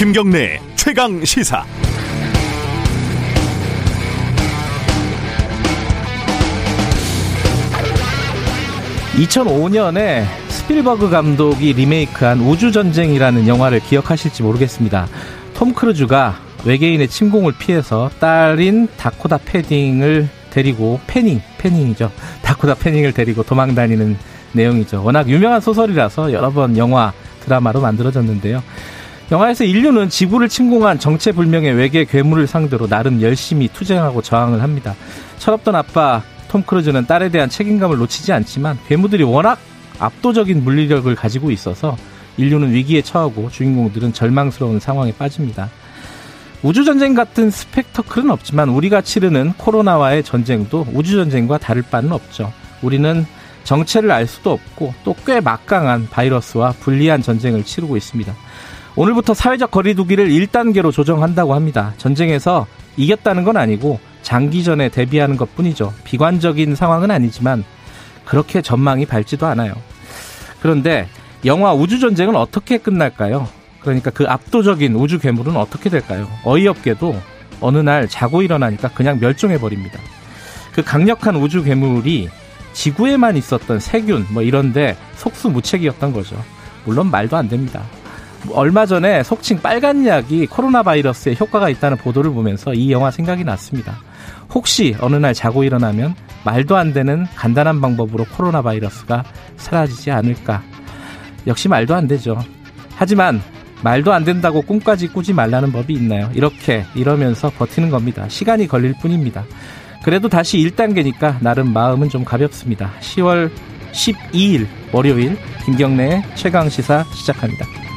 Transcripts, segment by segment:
김경래 최강 시사. (2005년에) 스필버그 감독이 리메이크한 우주전쟁이라는 영화를 기억하실지 모르겠습니다. 톰 크루즈가 외계인의 침공을 피해서 딸인 다코다 패딩을 데리고 패닝, 패닝이죠. 다코다 패닝을 데리고 도망 다니는 내용이죠. 워낙 유명한 소설이라서 여러 번 영화, 드라마로 만들어졌는데요. 영화에서 인류는 지구를 침공한 정체불명의 외계 괴물을 상대로 나름 열심히 투쟁하고 저항을 합니다. 철없던 아빠 톰 크루즈는 딸에 대한 책임감을 놓치지 않지만 괴물들이 워낙 압도적인 물리력을 가지고 있어서 인류는 위기에 처하고 주인공들은 절망스러운 상황에 빠집니다. 우주전쟁 같은 스펙터클은 없지만 우리가 치르는 코로나와의 전쟁도 우주전쟁과 다를 바는 없죠. 우리는 정체를 알 수도 없고 또 꽤 막강한 바이러스와 불리한 전쟁을 치르고 있습니다. 오늘부터 사회적 거리두기를 1단계로 조정한다고 합니다. 전쟁에서 이겼다는 건 아니고 장기전에 대비하는 것 뿐이죠. 비관적인 상황은 아니지만 그렇게 전망이 밝지도 않아요. 그런데 영화 우주전쟁은 어떻게 끝날까요? 그러니까 그 압도적인 우주 괴물은 어떻게 될까요? 어이없게도 어느 날 자고 일어나니까 그냥 멸종해버립니다. 그 강력한 우주 괴물이 지구에만 있었던 세균 뭐 이런데 속수무책이었던 거죠. 물론 말도 안 됩니다. 얼마 전에 속칭 빨간 약이 코로나 바이러스에 효과가 있다는 보도를 보면서 이 영화 생각이 났습니다. 혹시 어느 날 자고 일어나면 말도 안 되는 간단한 방법으로 코로나 바이러스가 사라지지 않을까. 역시 말도 안 되죠. 하지만 말도 안 된다고 꿈까지 꾸지 말라는 법이 있나요? 이렇게 이러면서 버티는 겁니다. 시간이 걸릴 뿐입니다. 그래도 다시 1단계니까 나름 마음은 좀 가볍습니다. 10월 12일 월요일 김경래의 최강 시사 시작합니다.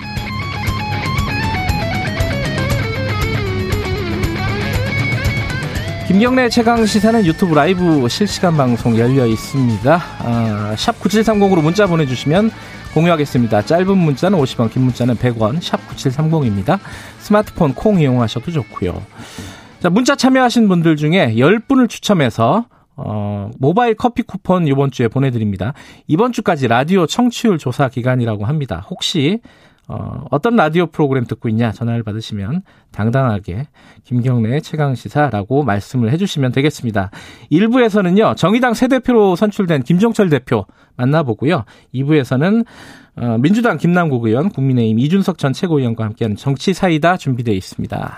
김경래 최강 시사는 유튜브 라이브 실시간 방송 열려 있습니다. 아, 샵 9730으로 문자 보내주시면 공유하겠습니다. 짧은 문자는 50원, 긴 문자는 100원, 샵 9730입니다. 스마트폰 콩 이용하셔도 좋고요. 자, 문자 참여하신 분들 중에 10분을 추첨해서 어, 모바일 커피 쿠폰 이번 주에 보내드립니다. 이번 주까지 라디오 청취율 조사 기간이라고 합니다. 혹시 어, 어떤 라디오 프로그램 듣고 있냐 전화를 받으시면 당당하게 김경래 최강 시사라고 말씀을 해주시면 되겠습니다. 1부에서는요, 정의당 새 대표로 선출된 김종철 대표 만나보고요. 2부에서는 어, 민주당 김남국 의원, 국민의힘 이준석 전 최고위원과 함께하는 정치 사이다 준비되어 있습니다.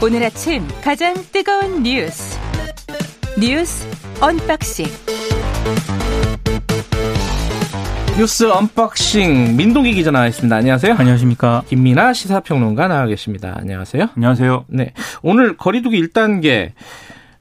오늘 아침 가장 뜨거운 뉴스 뉴스 unboxing 뉴스 unboxing 민동기 기자 나와 있습니다. 안녕하세요. 안녕하십니까. 김민하 시사평론가 나와 계십니다. 안녕하세요. 안녕하세요. 네. 오늘 거리두기 1단계,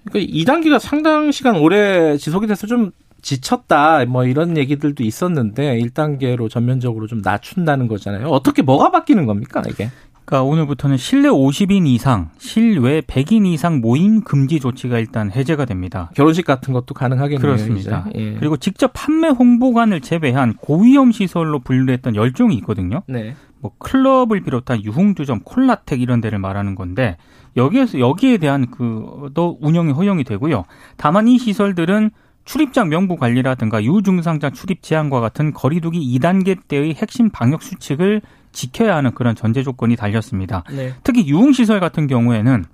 그러니까 2단계가 상당 시간 오래 지속이 돼서 좀 지쳤다, 뭐 이런 얘기들도 있었는데 1단계로 전면적으로 좀 낮춘다는 거잖아요. 어떻게 뭐가 바뀌는 겁니까, 이게? 그러니까 오늘부터는 실내 50인 이상, 실외 100인 이상 모임 금지 조치가 일단 해제가 됩니다. 결혼식 같은 것도 가능하겠네요. 그렇습니다. 예. 그리고 직접 판매 홍보관을 제외한 고위험 시설로 분류했던 열종이 있거든요. 네. 뭐 클럽을 비롯한 유흥주점, 콜라텍 이런 데를 말하는 건데 여기에서 여기에 대한 그도 운영이 허용이 되고요. 다만 이 시설들은 출입장 명부 관리라든가 유증상자 출입 제한과 같은 거리두기 2단계 때의 핵심 방역 수칙을 지켜야 하는 그런 전제 조건이 달렸습니다. 네. 특히 유흥시설 같은 경우에는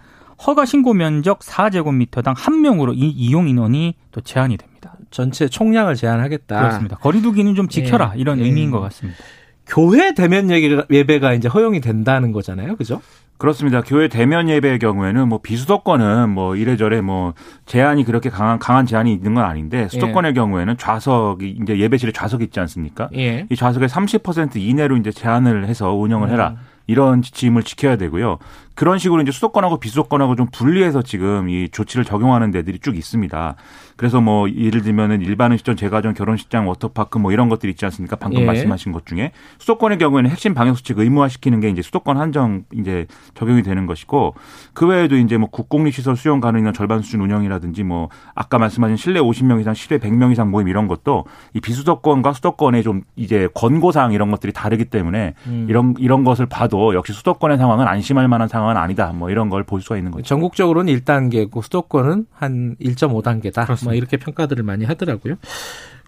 허가 신고 면적 4제곱미터당 한 명으로 이 이용 인원이 또 제한이 됩니다. 전체 총량을 제한하겠다. 그렇습니다. 거리두기는 좀 지켜라 예. 이런 예. 의미인 것 같습니다. 교회 대면 예배가 이제 허용이 된다는 거잖아요. 그죠? 그렇습니다. 교회 대면 예배의 경우에는 뭐 비수도권은 뭐 이래저래 뭐 제한이 그렇게 강한 강한 제한이 있는 건 아닌데 수도권의 예. 경우에는 좌석이 이제 예배실에 좌석이 있지 않습니까? 예. 이 좌석의 30% 이내로 이제 제한을 해서 운영을 해라. 음. 이런 지침을 지켜야 되고요. 그런 식으로 이제 수도권하고 비수도권하고 좀 분리해서 지금 이 조치를 적용하는 데들이 쭉 있습니다. 그래서 뭐 예를 들면은 일반 음식점, 제과점, 결혼식장, 워터파크 뭐 이런 것들이 있지 않습니까? 방금 예. 말씀하신 것 중에 수도권의 경우에는 핵심 방역 수칙 의무화시키는 게 이제 수도권 한정 이제 적용이 되는 것이고 그 외에도 이제 뭐 국공립 시설 수용 가능한 절반 수준 운영이라든지 뭐 아까 말씀하신 실내 50명 이상, 실외 100명 이상 모임 이런 것도 이 비수도권과 수도권의 좀 이제 권고 사항 이런 것들이 다르기 때문에 음. 이런 이런 것을 봐도 역시 수도권의 상황은 안심할 만한 상황 상황은 아니다. 뭐 이런 걸 볼 수가 있는 거죠. 전국적으로는 1단계고 수도권은 한 1.5단계다. 그렇습니다. 뭐 이렇게 평가들을 많이 하더라고요.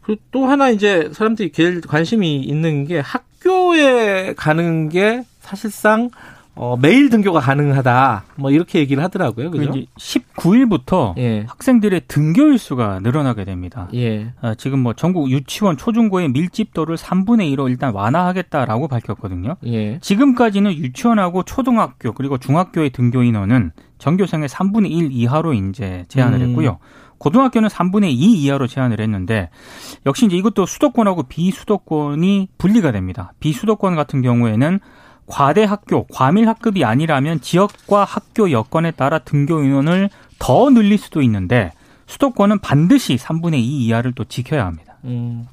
그리고 또 하나 이제 사람들이 제일 관심이 있는 게 학교에 가는 게 사실상 어, 매일 등교가 가능하다. 뭐 이렇게 얘기를 하더라고요. 그죠? 19일부터 예. 학생들의 등교 일수가 늘어나게 됩니다. 예. 아, 지금 뭐 전국 유치원 초중고의 밀집도를 3분의 1로 일단 완화하겠다라고 밝혔거든요. 예. 지금까지는 유치원하고 초등학교 그리고 중학교의 등교 인원은 전교생의 3분의 1 이하로 이제 제한을 음. 했고요. 고등학교는 3분의 2 이하로 제한을 했는데 역시 이제 이것도 수도권하고 비수도권이 분리가 됩니다. 비수도권 같은 경우에는 과대 학교, 과밀 학급이 아니라면 지역과 학교 여건에 따라 등교 인원을 더 늘릴 수도 있는데 수도권은 반드시 3분의 2 이하를 또 지켜야 합니다. 음,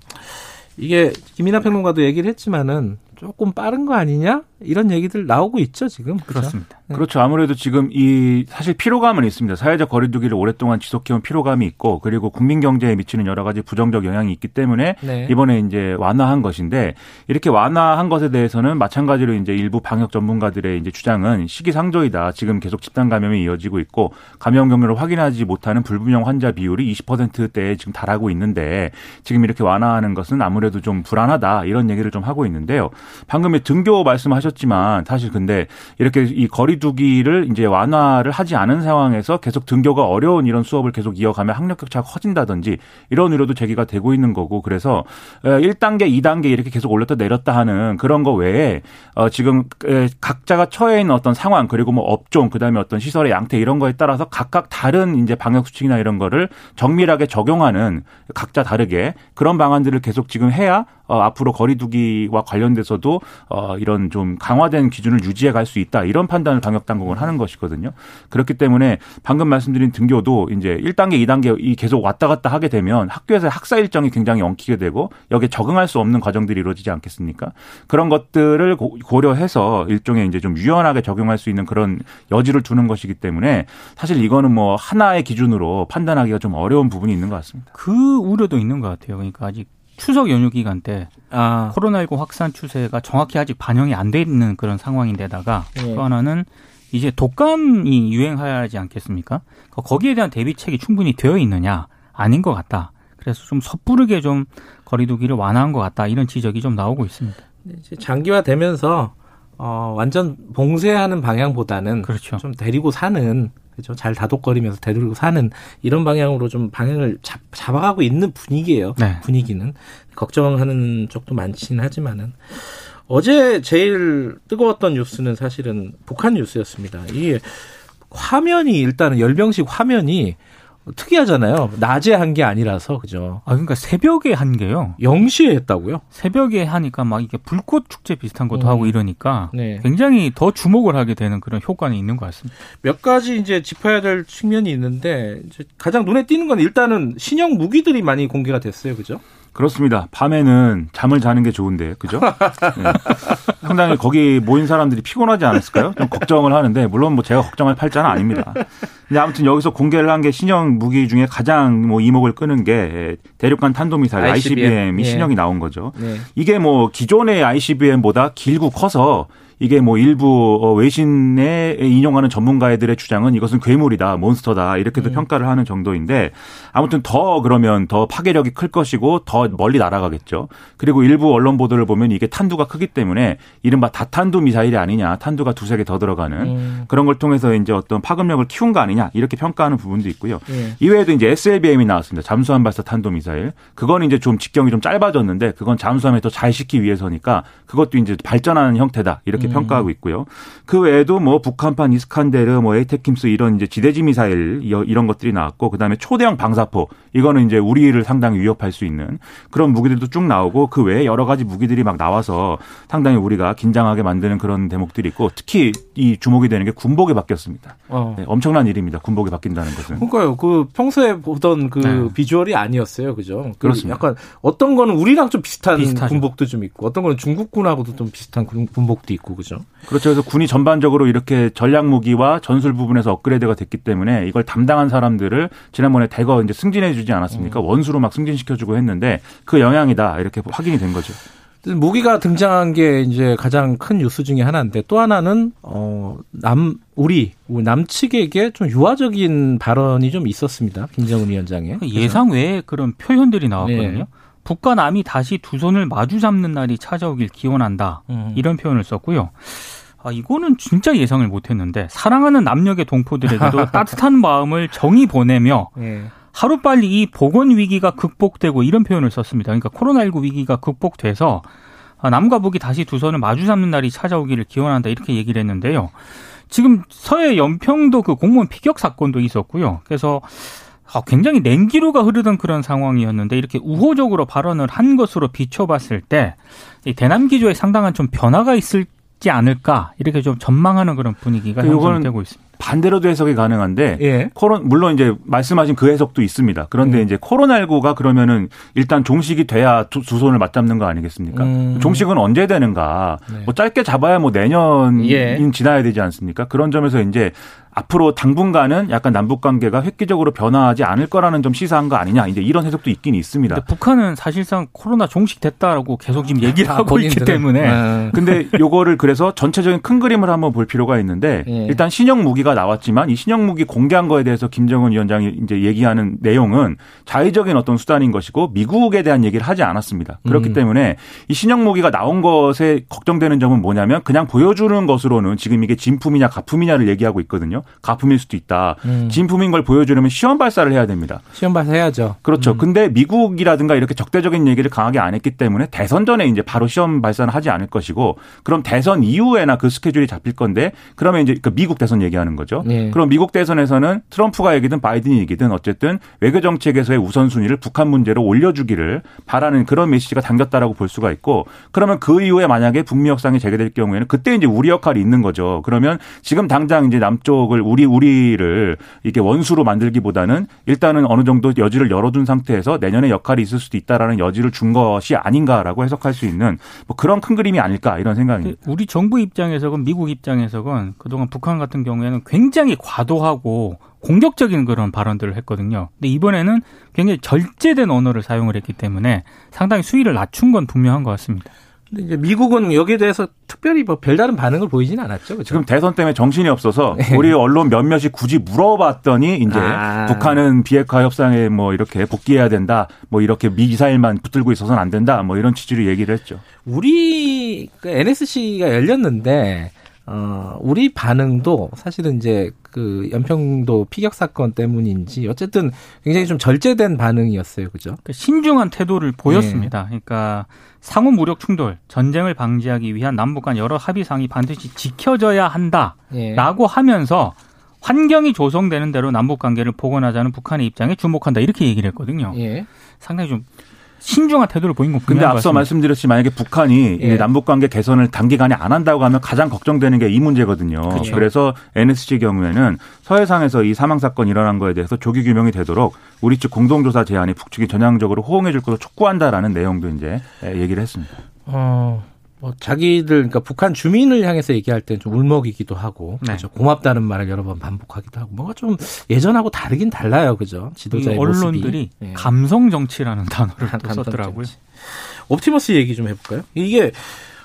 이게 김이나 평론가도 얘기를 했지만은 조금 빠른 거 아니냐? 이런 얘기들 나오고 있죠, 지금. 그렇죠? 그렇습니다. 네. 그렇죠. 아무래도 지금 이 사실 피로감은 있습니다. 사회적 거리두기를 오랫동안 지속해온 피로감이 있고 그리고 국민 경제에 미치는 여러 가지 부정적 영향이 있기 때문에 네. 이번에 이제 완화한 것인데 이렇게 완화한 것에 대해서는 마찬가지로 이제 일부 방역 전문가들의 이제 주장은 시기상조이다. 지금 계속 집단 감염이 이어지고 있고 감염 경로를 확인하지 못하는 불분명 환자 비율이 20%대에 지금 달하고 있는데 지금 이렇게 완화하는 것은 아무래도 좀 불안하다. 이런 얘기를 좀 하고 있는데요. 방금에 등교 말씀하셨 지만 사실 근데 이렇게 이 거리두기를 이제 완화를 하지 않은 상황에서 계속 등교가 어려운 이런 수업을 계속 이어가면 학력 격차가 커진다든지 이런 우려도 제기가 되고 있는 거고 그래서 1단계, 2단계 이렇게 계속 올렸다 내렸다 하는 그런 거 외에 어 지금 각자가 처해 있는 어떤 상황 그리고 뭐 업종 그다음에 어떤 시설의 양태 이런 거에 따라서 각각 다른 이제 방역 수칙이나 이런 거를 정밀하게 적용하는 각자 다르게 그런 방안들을 계속 지금 해야 어, 앞으로 거리두기와 관련돼서도 어, 이런 좀 강화된 기준을 유지해 갈 수 있다 이런 판단을 방역 당국은 하는 것이거든요. 그렇기 때문에 방금 말씀드린 등교도 이제 1단계, 2단계 이 계속 왔다 갔다 하게 되면 학교에서 학사 일정이 굉장히 엉키게 되고 여기에 적응할 수 없는 과정들이 이루어지지 않겠습니까? 그런 것들을 고려해서 일종의 이제 좀 유연하게 적용할 수 있는 그런 여지를 두는 것이기 때문에 사실 이거는 뭐 하나의 기준으로 판단하기가 좀 어려운 부분이 있는 것 같습니다. 그 우려도 있는 것 같아요. 그러니까 아직 추석 연휴 기간 때 아. 코로나19 확산 추세가 정확히 아직 반영이 안 돼 있는 그런 상황인데다가 예. 또 하나는 이제 독감이 유행하지 않겠습니까? 그러니까 거기에 대한 대비책이 충분히 되어 있느냐 아닌 것 같다. 그래서 좀 섣부르게 좀 거리두기를 완화한 것 같다 이런 지적이 좀 나오고 있습니다. 이제 장기화되면서 어, 완전 봉쇄하는 방향보다는 그렇죠. 좀 데리고 사는 그죠? 잘 다독거리면서 되돌고 사는 이런 방향으로 좀 방향을 잡, 잡아가고 있는 분위기예요. 네. 분위기는 걱정하는 쪽도 많지는 하지만은 어제 제일 뜨거웠던 뉴스는 사실은 북한 뉴스였습니다. 이게 화면이 일단은 열병식 화면이 특이하잖아요. 낮에 한 게 아니라서 그죠. 아 그러니까 새벽에 한 게요. 0시에 했다고요? 새벽에 하니까 막 이게 불꽃 축제 비슷한 것도 음. 하고 이러니까 네. 굉장히 더 주목을 하게 되는 그런 효과는 있는 것 같습니다. 몇 가지 이제 짚어야 될 측면이 있는데 가장 눈에 띄는 건 일단은 신형 무기들이 많이 공개가 됐어요. 그죠? 그렇습니다. 밤에는 잠을 자는 게 좋은데, 그죠? 네. 상당히 거기 모인 사람들이 피곤하지 않았을까요? 좀 걱정을 하는데, 물론 뭐 제가 걱정할 팔자는 아닙니다. 근데 아무튼 여기서 공개를 한 게 신형 무기 중에 가장 뭐 이목을 끄는 게 대륙간 탄도미사일 ICBM. ICBM이 예. 신형이 나온 거죠. 네. 이게 뭐 기존의 ICBM보다 길고 커서 이게 뭐 일부 어, 외신에 인용하는 전문가들의 주장은 이것은 괴물이다, 몬스터다 이렇게도 음. 평가를 하는 정도인데 아무튼 더 그러면 더 파괴력이 클 것이고 더 멀리 날아가겠죠. 그리고 일부 언론 보도를 보면 이게 탄두가 크기 때문에 이른바 다탄두 미사일이 아니냐, 탄두가 두세 개 더 들어가는 음. 그런 걸 통해서 이제 어떤 파급력을 키운 거 아니냐 이렇게 평가하는 부분도 있고요. 예. 이외에도 이제 SLBM이 나왔습니다. 잠수함 발사 탄도 미사일. 그건 이제 좀 직경이 좀 짧아졌는데 그건 잠수함에 더 잘 싣기 위해서니까 그것도 이제 발전하는 형태다 이렇게 음. 평가하고 있고요. 그 외에도 뭐 북한판 이스칸데르, 뭐 ATACMS 이런 이제 지대지 미사일 이런 것들이 나왔고 그다음에 초대형 방사포 이거는 이제 우리를 상당히 위협할 수 있는 그런 무기들도 쭉 나오고 그 외에 여러 가지 무기들이 막 나와서 상당히 우리가 긴장하게 만드는 그런 대목들이 있고 특히 이 주목이 되는 게 군복이 바뀌었습니다. 어. 네, 엄청난 일입니다. 군복이 바뀐다는 것은. 그러니까요. 그 평소에 보던 그 네. 비주얼이 아니었어요. 그죠? 그 그렇습니다. 약간 어떤 거는 우리랑 좀 비슷한 비슷하죠. 군복도 좀 있고 어떤 거는 중국군하고도 좀 비슷한 군복도 있고 그죠? 그렇죠. 그래서 군이 전반적으로 이렇게 전략 무기와 전술 부분에서 업그레이드가 됐기 때문에 이걸 담당한 사람들을 지난번에 대거 이제 승진해 주지 않았습니까? 음. 원수로 막 승진시켜 주고 했는데 그 영향이다. 이렇게 확인이 된 거죠. 무기가 등장한 게 이제 가장 큰 뉴스 중에 하나인데 또 하나는 어 남 우리 남측에게 좀 유화적인 발언이 좀 있었습니다. 김정은 위원장의 예상 외에 그런 표현들이 나왔거든요. 네. 북과 남이 다시 두 손을 마주 잡는 날이 찾아오길 기원한다. 음. 이런 표현을 썼고요. 아, 이거는 진짜 예상을 못 했는데 사랑하는 남녀의 동포들에게도 따뜻한 마음을 정이 보내며 네. 하루빨리 이 보건 위기가 극복되고 이런 표현을 썼습니다. 그러니까 코로나19 위기가 극복돼서 남과 북이 다시 두 손을 마주 잡는 날이 찾아오기를 기원한다 이렇게 얘기를 했는데요. 지금 서해 연평도 그 공무원 피격 사건도 있었고요. 그래서 아, 굉장히 냉기류가 흐르던 그런 상황이었는데 이렇게 우호적으로 발언을 한 것으로 비춰봤을 때 대남 기조에 상당한 좀 변화가 있을지 않을까 이렇게 좀 전망하는 그런 분위기가 형성되고 있습니다. 반대로도 해석이 가능한데 예. 코로 물론 이제 말씀하신 그 해석도 있습니다. 그런데 음. 이제 코로나19가 그러면은 일단 종식이 돼야 두, 두 손을 맞잡는 거 아니겠습니까? 음. 종식은 언제 되는가? 네. 뭐 짧게 잡아야 뭐 내년인 예. 지나야 되지 않습니까? 그런 점에서 이제 앞으로 당분간은 약간 남북 관계가 획기적으로 변화하지 않을 거라는 점 시사한 거 아니냐 이제 이런 해석도 있긴 있습니다. 북한은 사실상 코로나 종식됐다라고 계속 지금 얘기를 아, 하고 있기 때문에. 네. 근데 요거를 그래서 전체적인 큰 그림을 한번 볼 필요가 있는데 네. 일단 신형 무기가 나왔지만 이 신형 무기 공개한 거에 대해서 김정은 위원장이 이제 얘기하는 내용은 자의적인 어떤 수단인 것이고 미국에 대한 얘기를 하지 않았습니다. 그렇기 음. 때문에 이 신형 무기가 나온 것에 걱정되는 점은 뭐냐면 그냥 보여주는 것으로는 지금 이게 진품이냐 가품이냐를 얘기하고 있거든요. 가품일 수도 있다. 음. 진품인 걸 보여주려면 시험 발사를 해야 됩니다. 시험 발사해야죠. 그렇죠. 음. 근데 미국이라든가 이렇게 적대적인 얘기를 강하게 안 했기 때문에 대선 전에 이제 바로 시험 발사는 하지 않을 것이고 그럼 대선 이후에나 그 스케줄이 잡힐 건데 그러면 이제 그 미국 대선 얘기하는 거죠. 네. 그럼 미국 대선에서는 트럼프가 얘기든 바이든이 얘기든 어쨌든 외교 정책에서의 우선순위를 북한 문제로 올려주기를 바라는 그런 메시지가 담겼다라고 볼 수가 있고 그러면 그 이후에 만약에 북미 협상이 재개될 경우에는 그때 이제 우리 역할이 있는 거죠. 그러면 지금 당장 이제 남쪽 쪽을 우리 우리를 이게 원수로 만들기보다는 일단은 어느 정도 여지를 열어둔 상태에서 내년에 역할이 있을 수도 있다라는 여지를 준 것이 아닌가라고 해석할 수 있는 뭐 그런 큰 그림이 아닐까 이런 생각입니다. 우리 정부 입장에서건 미국 입장에서건 그동안 북한 같은 경우에는 굉장히 과도하고 공격적인 그런 발언들을 했거든요. 근데 이번에는 굉장히 절제된 언어를 사용을 했기 때문에 상당히 수위를 낮춘 건 분명한 것 같습니다. 근데 이제 미국은 여기에 대해서 특별히 뭐 별다른 반응을 보이지는 않았죠. 그렇죠? 지금 대선 때문에 정신이 없어서 네. 우리 언론 몇몇이 굳이 물어봤더니 이제 아. 북한은 비핵화 협상에 뭐 이렇게 복귀해야 된다. 뭐 이렇게 미사일만 붙들고 있어서는 안 된다. 뭐 이런 취지로 얘기를 했죠. 우리 그 NSC가 열렸는데 어, 우리 반응도 사실은 이제 그 연평도 피격 사건 때문인지 어쨌든 굉장히 좀 절제된 반응이었어요. 그죠? 그러니까 신중한 태도를 보였습니다. 네. 그러니까 상호 무력 충돌, 전쟁을 방지하기 위한 남북 간 여러 합의사항이 반드시 지켜져야 한다라고 네. 하면서 환경이 조성되는 대로 남북 관계를 복원하자는 북한의 입장에 주목한다 이렇게 얘기를 했거든요. 예. 상당히 좀 신중한 태도를 보인 건 근데 앞서 말씀드렸지 만약에 북한이 예. 남북 관계 개선을 단기간에 안 한다고 하면 가장 걱정되는 게 이 문제거든요. 그렇죠. 그래서 NSC 경우에는 서해상에서 이 사망 사건 일어난 거에 대해서 조기 규명이 되도록 우리 측 공동조사 제안이 북측이 전향적으로 호응해 줄 것을 촉구한다라는 내용도 이제 얘기를 했습니다. 어. 뭐 자기들 그러니까 북한 주민을 향해서 얘기할 때는 좀 울먹이기도 하고 네. 그죠 고맙다는 말을 여러 번 반복하기도 하고 뭔가 좀 예전하고 다르긴 달라요 그죠 지도자의 언론들이 네. 감성 정치라는 단어를 또 썼더라고요. 옵티머스 얘기 좀 해볼까요? 이게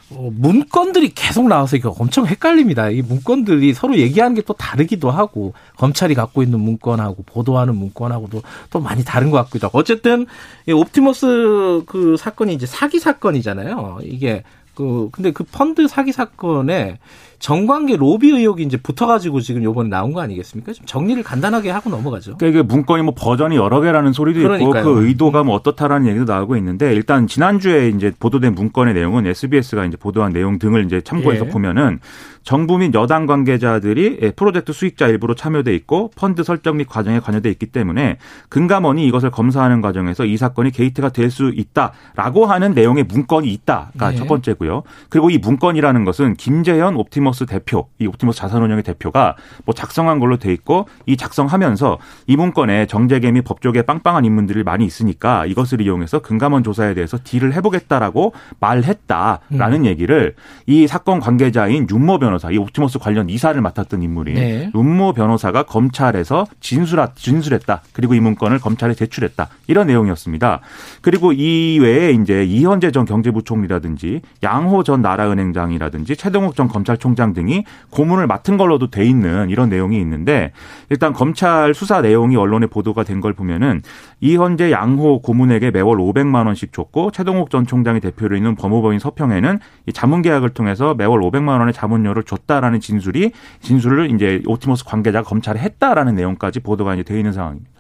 어, 문건들이 계속 나와서 이거 엄청 헷갈립니다. 이 문건들이 서로 얘기하는 게 또 다르기도 하고 검찰이 갖고 있는 문건하고 보도하는 문건하고도 또 많이 다른 것 같기도 하고 어쨌든 이 옵티머스 그 사건이 이제 사기 사건이잖아요. 이게 그 근데 그 펀드 사기 사건에 정관계 로비 의혹이 이제 붙어가지고 지금 요번에 나온 거 아니겠습니까? 좀 정리를 간단하게 하고 넘어가죠. 그러니까 이게 문건이 뭐 버전이 여러 개라는 소리도 그러니까요. 있고 그 의도가 뭐 어떻다라는 얘기도 나오고 있는데 일단 지난주에 이제 보도된 문건의 내용은 SBS가 이제 보도한 내용 등을 이제 참고해서 예. 보면은 정부 및 여당 관계자들이 예, 프로젝트 수익자 일부로 참여돼 있고 펀드 설정 및 과정에 관여돼 있기 때문에 금감원이 이것을 검사하는 과정에서 이 사건이 게이트가 될 수 있다라고 하는 내용의 문건이 있다가 네. 첫 번째고요. 그리고 이 문건이라는 것은 김재현 옵티머 옵티머스 대표, 이 옵티머스 자산운용의 대표가 뭐 작성한 걸로 돼 있고 이 작성하면서 이 문건에 정재계 및 법조계 빵빵한 인물들이 많이 있으니까 이것을 이용해서 금감원 조사에 대해서 딜을 해보겠다라고 말했다라는 음. 얘기를 이 사건 관계자인 윤모 변호사, 이 옵티머스 관련 이사를 맡았던 인물이 네. 윤모 변호사가 검찰에서 진술하, 진술했다. 그리고 이 문건을 검찰에 제출했다. 이런 내용이었습니다. 그리고 이 외에 이제 이현재 전 경제부총리라든지 양호 전 나라은행장이라든지 최동욱 전 검찰총장 등이 고문을 맡은 걸로도 돼 있는 이런 내용이 있는데 일단 검찰 수사 내용이 언론에 보도가 된 걸 보면은 이현재 양호 고문에게 매월 500만 원씩 줬고 최동욱 전 총장이 대표로 있는 법무법인 서평에는 이 자문 계약을 통해서 매월 500만 원의 자문료를 줬다라는 진술이 진술을 이제 오티머스 관계자가 검찰에 했다라는 내용까지 보도가 이제 돼 있는 상황입니다.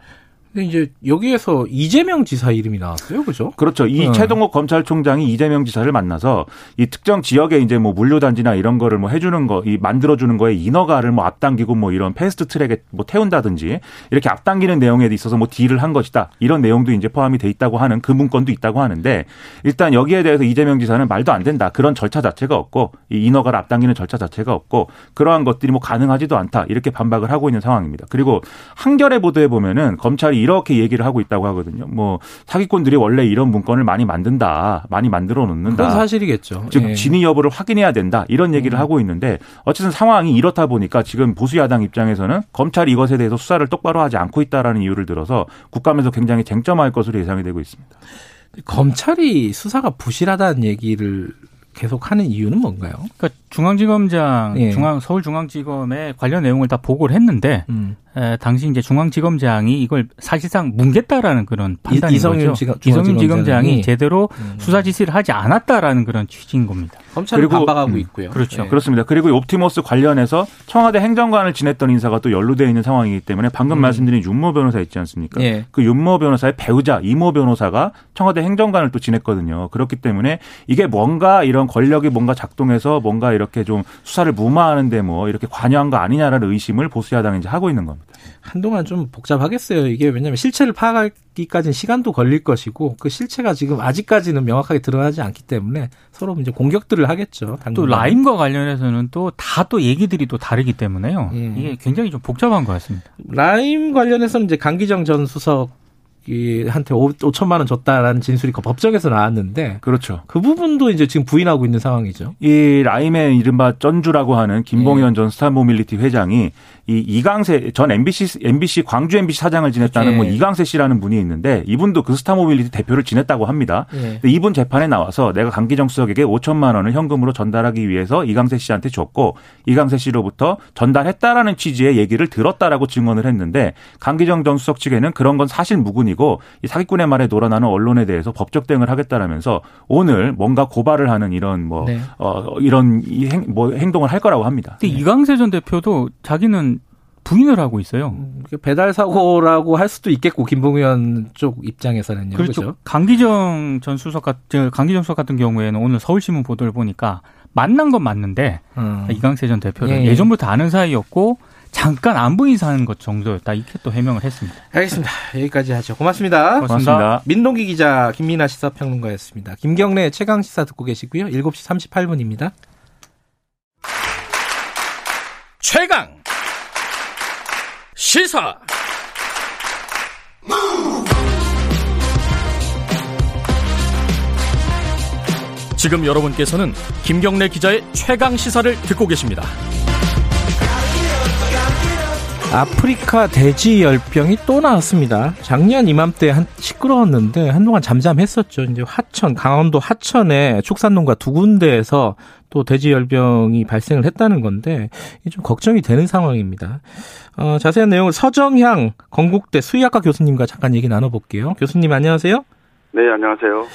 근데 이제 여기에서 이재명 지사 이름이 나왔어요, 그죠? 그렇죠. 이 어. 채동욱 검찰총장이 이재명 지사를 만나서 이 특정 지역에 이제 뭐 물류단지나 이런 거를 뭐 해주는 거, 이 만들어주는 거에 인허가를 뭐 앞당기고 뭐 이런 패스트 트랙에 뭐 태운다든지 이렇게 앞당기는 내용에 있어서 뭐 딜을 한 것이다. 이런 내용도 이제 포함이 돼 있다고 하는 그 문건도 있다고 하는데 일단 여기에 대해서 이재명 지사는 말도 안 된다. 그런 절차 자체가 없고 이 인허가를 앞당기는 절차 자체가 없고 그러한 것들이 뭐 가능하지도 않다. 이렇게 반박을 하고 있는 상황입니다. 그리고 한겨레 보도에 보면은 검찰이 이렇게 얘기를 하고 있다고 하거든요. 뭐 사기꾼들이 원래 이런 문건을 많이 만든다, 많이 만들어 놓는다. 그건 사실이겠죠. 즉 예. 진위 여부를 확인해야 된다 이런 얘기를 음. 하고 있는데 어쨌든 상황이 이렇다 보니까 지금 보수 야당 입장에서는 검찰이 이것에 대해서 수사를 똑바로 하지 않고 있다라는 이유를 들어서 국감에서 굉장히 쟁점할 것으로 예상이 되고 있습니다. 검찰이 수사가 부실하다는 얘기를 계속 하는 이유는 뭔가요? 그러니까 중앙지검장, 예. 중앙 서울중앙지검에 관련 내용을 다 보고를 했는데 음. 에, 당시 이제 중앙지검장이 이걸 사실상 뭉갰다라는 그런 판단인 이성윤 거죠. 이성윤 지검장이 제대로 음. 수사 지시를 하지 않았다라는 그런 취지인 겁니다. 검찰은 반박하고 음. 있고요. 그렇죠. 네. 그렇습니다. 그리고 옵티머스 관련해서 청와대 행정관을 지냈던 인사가 또 연루되어 있는 상황이기 때문에 방금 음. 말씀드린 윤모 변호사 있지 않습니까? 네. 그 윤모 변호사의 배우자 이모 변호사가 청와대 행정관을 또 지냈거든요. 그렇기 때문에 이게 뭔가 이런 권력이 뭔가 작동해서 뭔가 이렇게 좀 수사를 무마하는데 뭐 이렇게 관여한 거 아니냐라는 의심을 보수 야당이 이제 하고 있는 겁니다. 한동안 좀 복잡하겠어요. 이게 왜냐하면 실체를 파악하기까지는 시간도 걸릴 것이고 그 실체가 지금 아직까지는 명확하게 드러나지 않기 때문에 서로 이제 공격들을 하겠죠. 당분간. 또 라임과 관련해서는 또 다또 또 얘기들이 또 다르기 때문에요. 예. 이게 굉장히 좀 복잡한 것 같습니다. 라임 관련해서는 이제 강기정 전 수석한테 5천만 원 줬다라는 진술이 그 법정에서 나왔는데 그렇죠. 그 부분도 이제 지금 부인하고 있는 상황이죠. 이 라임의 이른바 쩐주라고 하는 김봉현 예. 전 스타모빌리티 회장이 이 이강세 전 MBC MBC 광주 MBC 사장을 지냈다는 예. 뭐 이강세 씨라는 분이 있는데 이분도 그 스타모빌리티 대표를 지냈다고 합니다. 예. 이분 재판에 나와서 내가 강기정 수석에게 5천만 원을 현금으로 전달하기 위해서 이강세 씨한테 줬고 이강세 씨로부터 전달했다라는 취지의 얘기를 들었다라고 증언을 했는데 강기정 전 수석 측에는 그런 건 사실 무근이고 아니고 이 사기꾼의 말에 놀아나는 언론에 대해서 법적 대응을 하겠다라면서 오늘 뭔가 고발을 하는 이런 뭐 네. 어, 이런 행, 뭐 행동을 할 거라고 합니다. 근데 네. 이강세 전 대표도 자기는 부인을 하고 있어요. 음, 배달 사고라고 할 수도 있겠고 김봉현 쪽 입장에서는요. 그렇죠. 그렇죠? 강기정 전 수석 같은 강기정 수석 같은 경우에는 오늘 서울신문 보도를 보니까 만난 건 맞는데 음. 이강세 전 대표를 예, 예. 전부터 아는 사이였고 잠깐 안부 인사하는 것 정도였다. 이렇게 또 해명을 했습니다. 알겠습니다. 여기까지 하죠. 고맙습니다. 고맙습니다. 고맙습니다. 민동기 기자, 김민아 시사평론가였습니다. 김경래 최강 시사 듣고 계시고요. 7시 38분입니다. 최강 시사 지금 여러분께서는 김경래 기자의 최강 시사를 듣고 계십니다. 아프리카 돼지 열병이 또 나왔습니다. 작년 이맘때 한 시끄러웠는데 한동안 잠잠했었죠. 이제 하천, 강원도 하천에 축산농가 두 군데에서 또 돼지 열병이 발생을 했다는 건데 좀 걱정이 되는 상황입니다. 어, 자세한 내용을 서정향 건국대 수의학과 교수님과 잠깐 얘기 나눠볼게요. 교수님 안녕하세요. 네, 안녕하세요.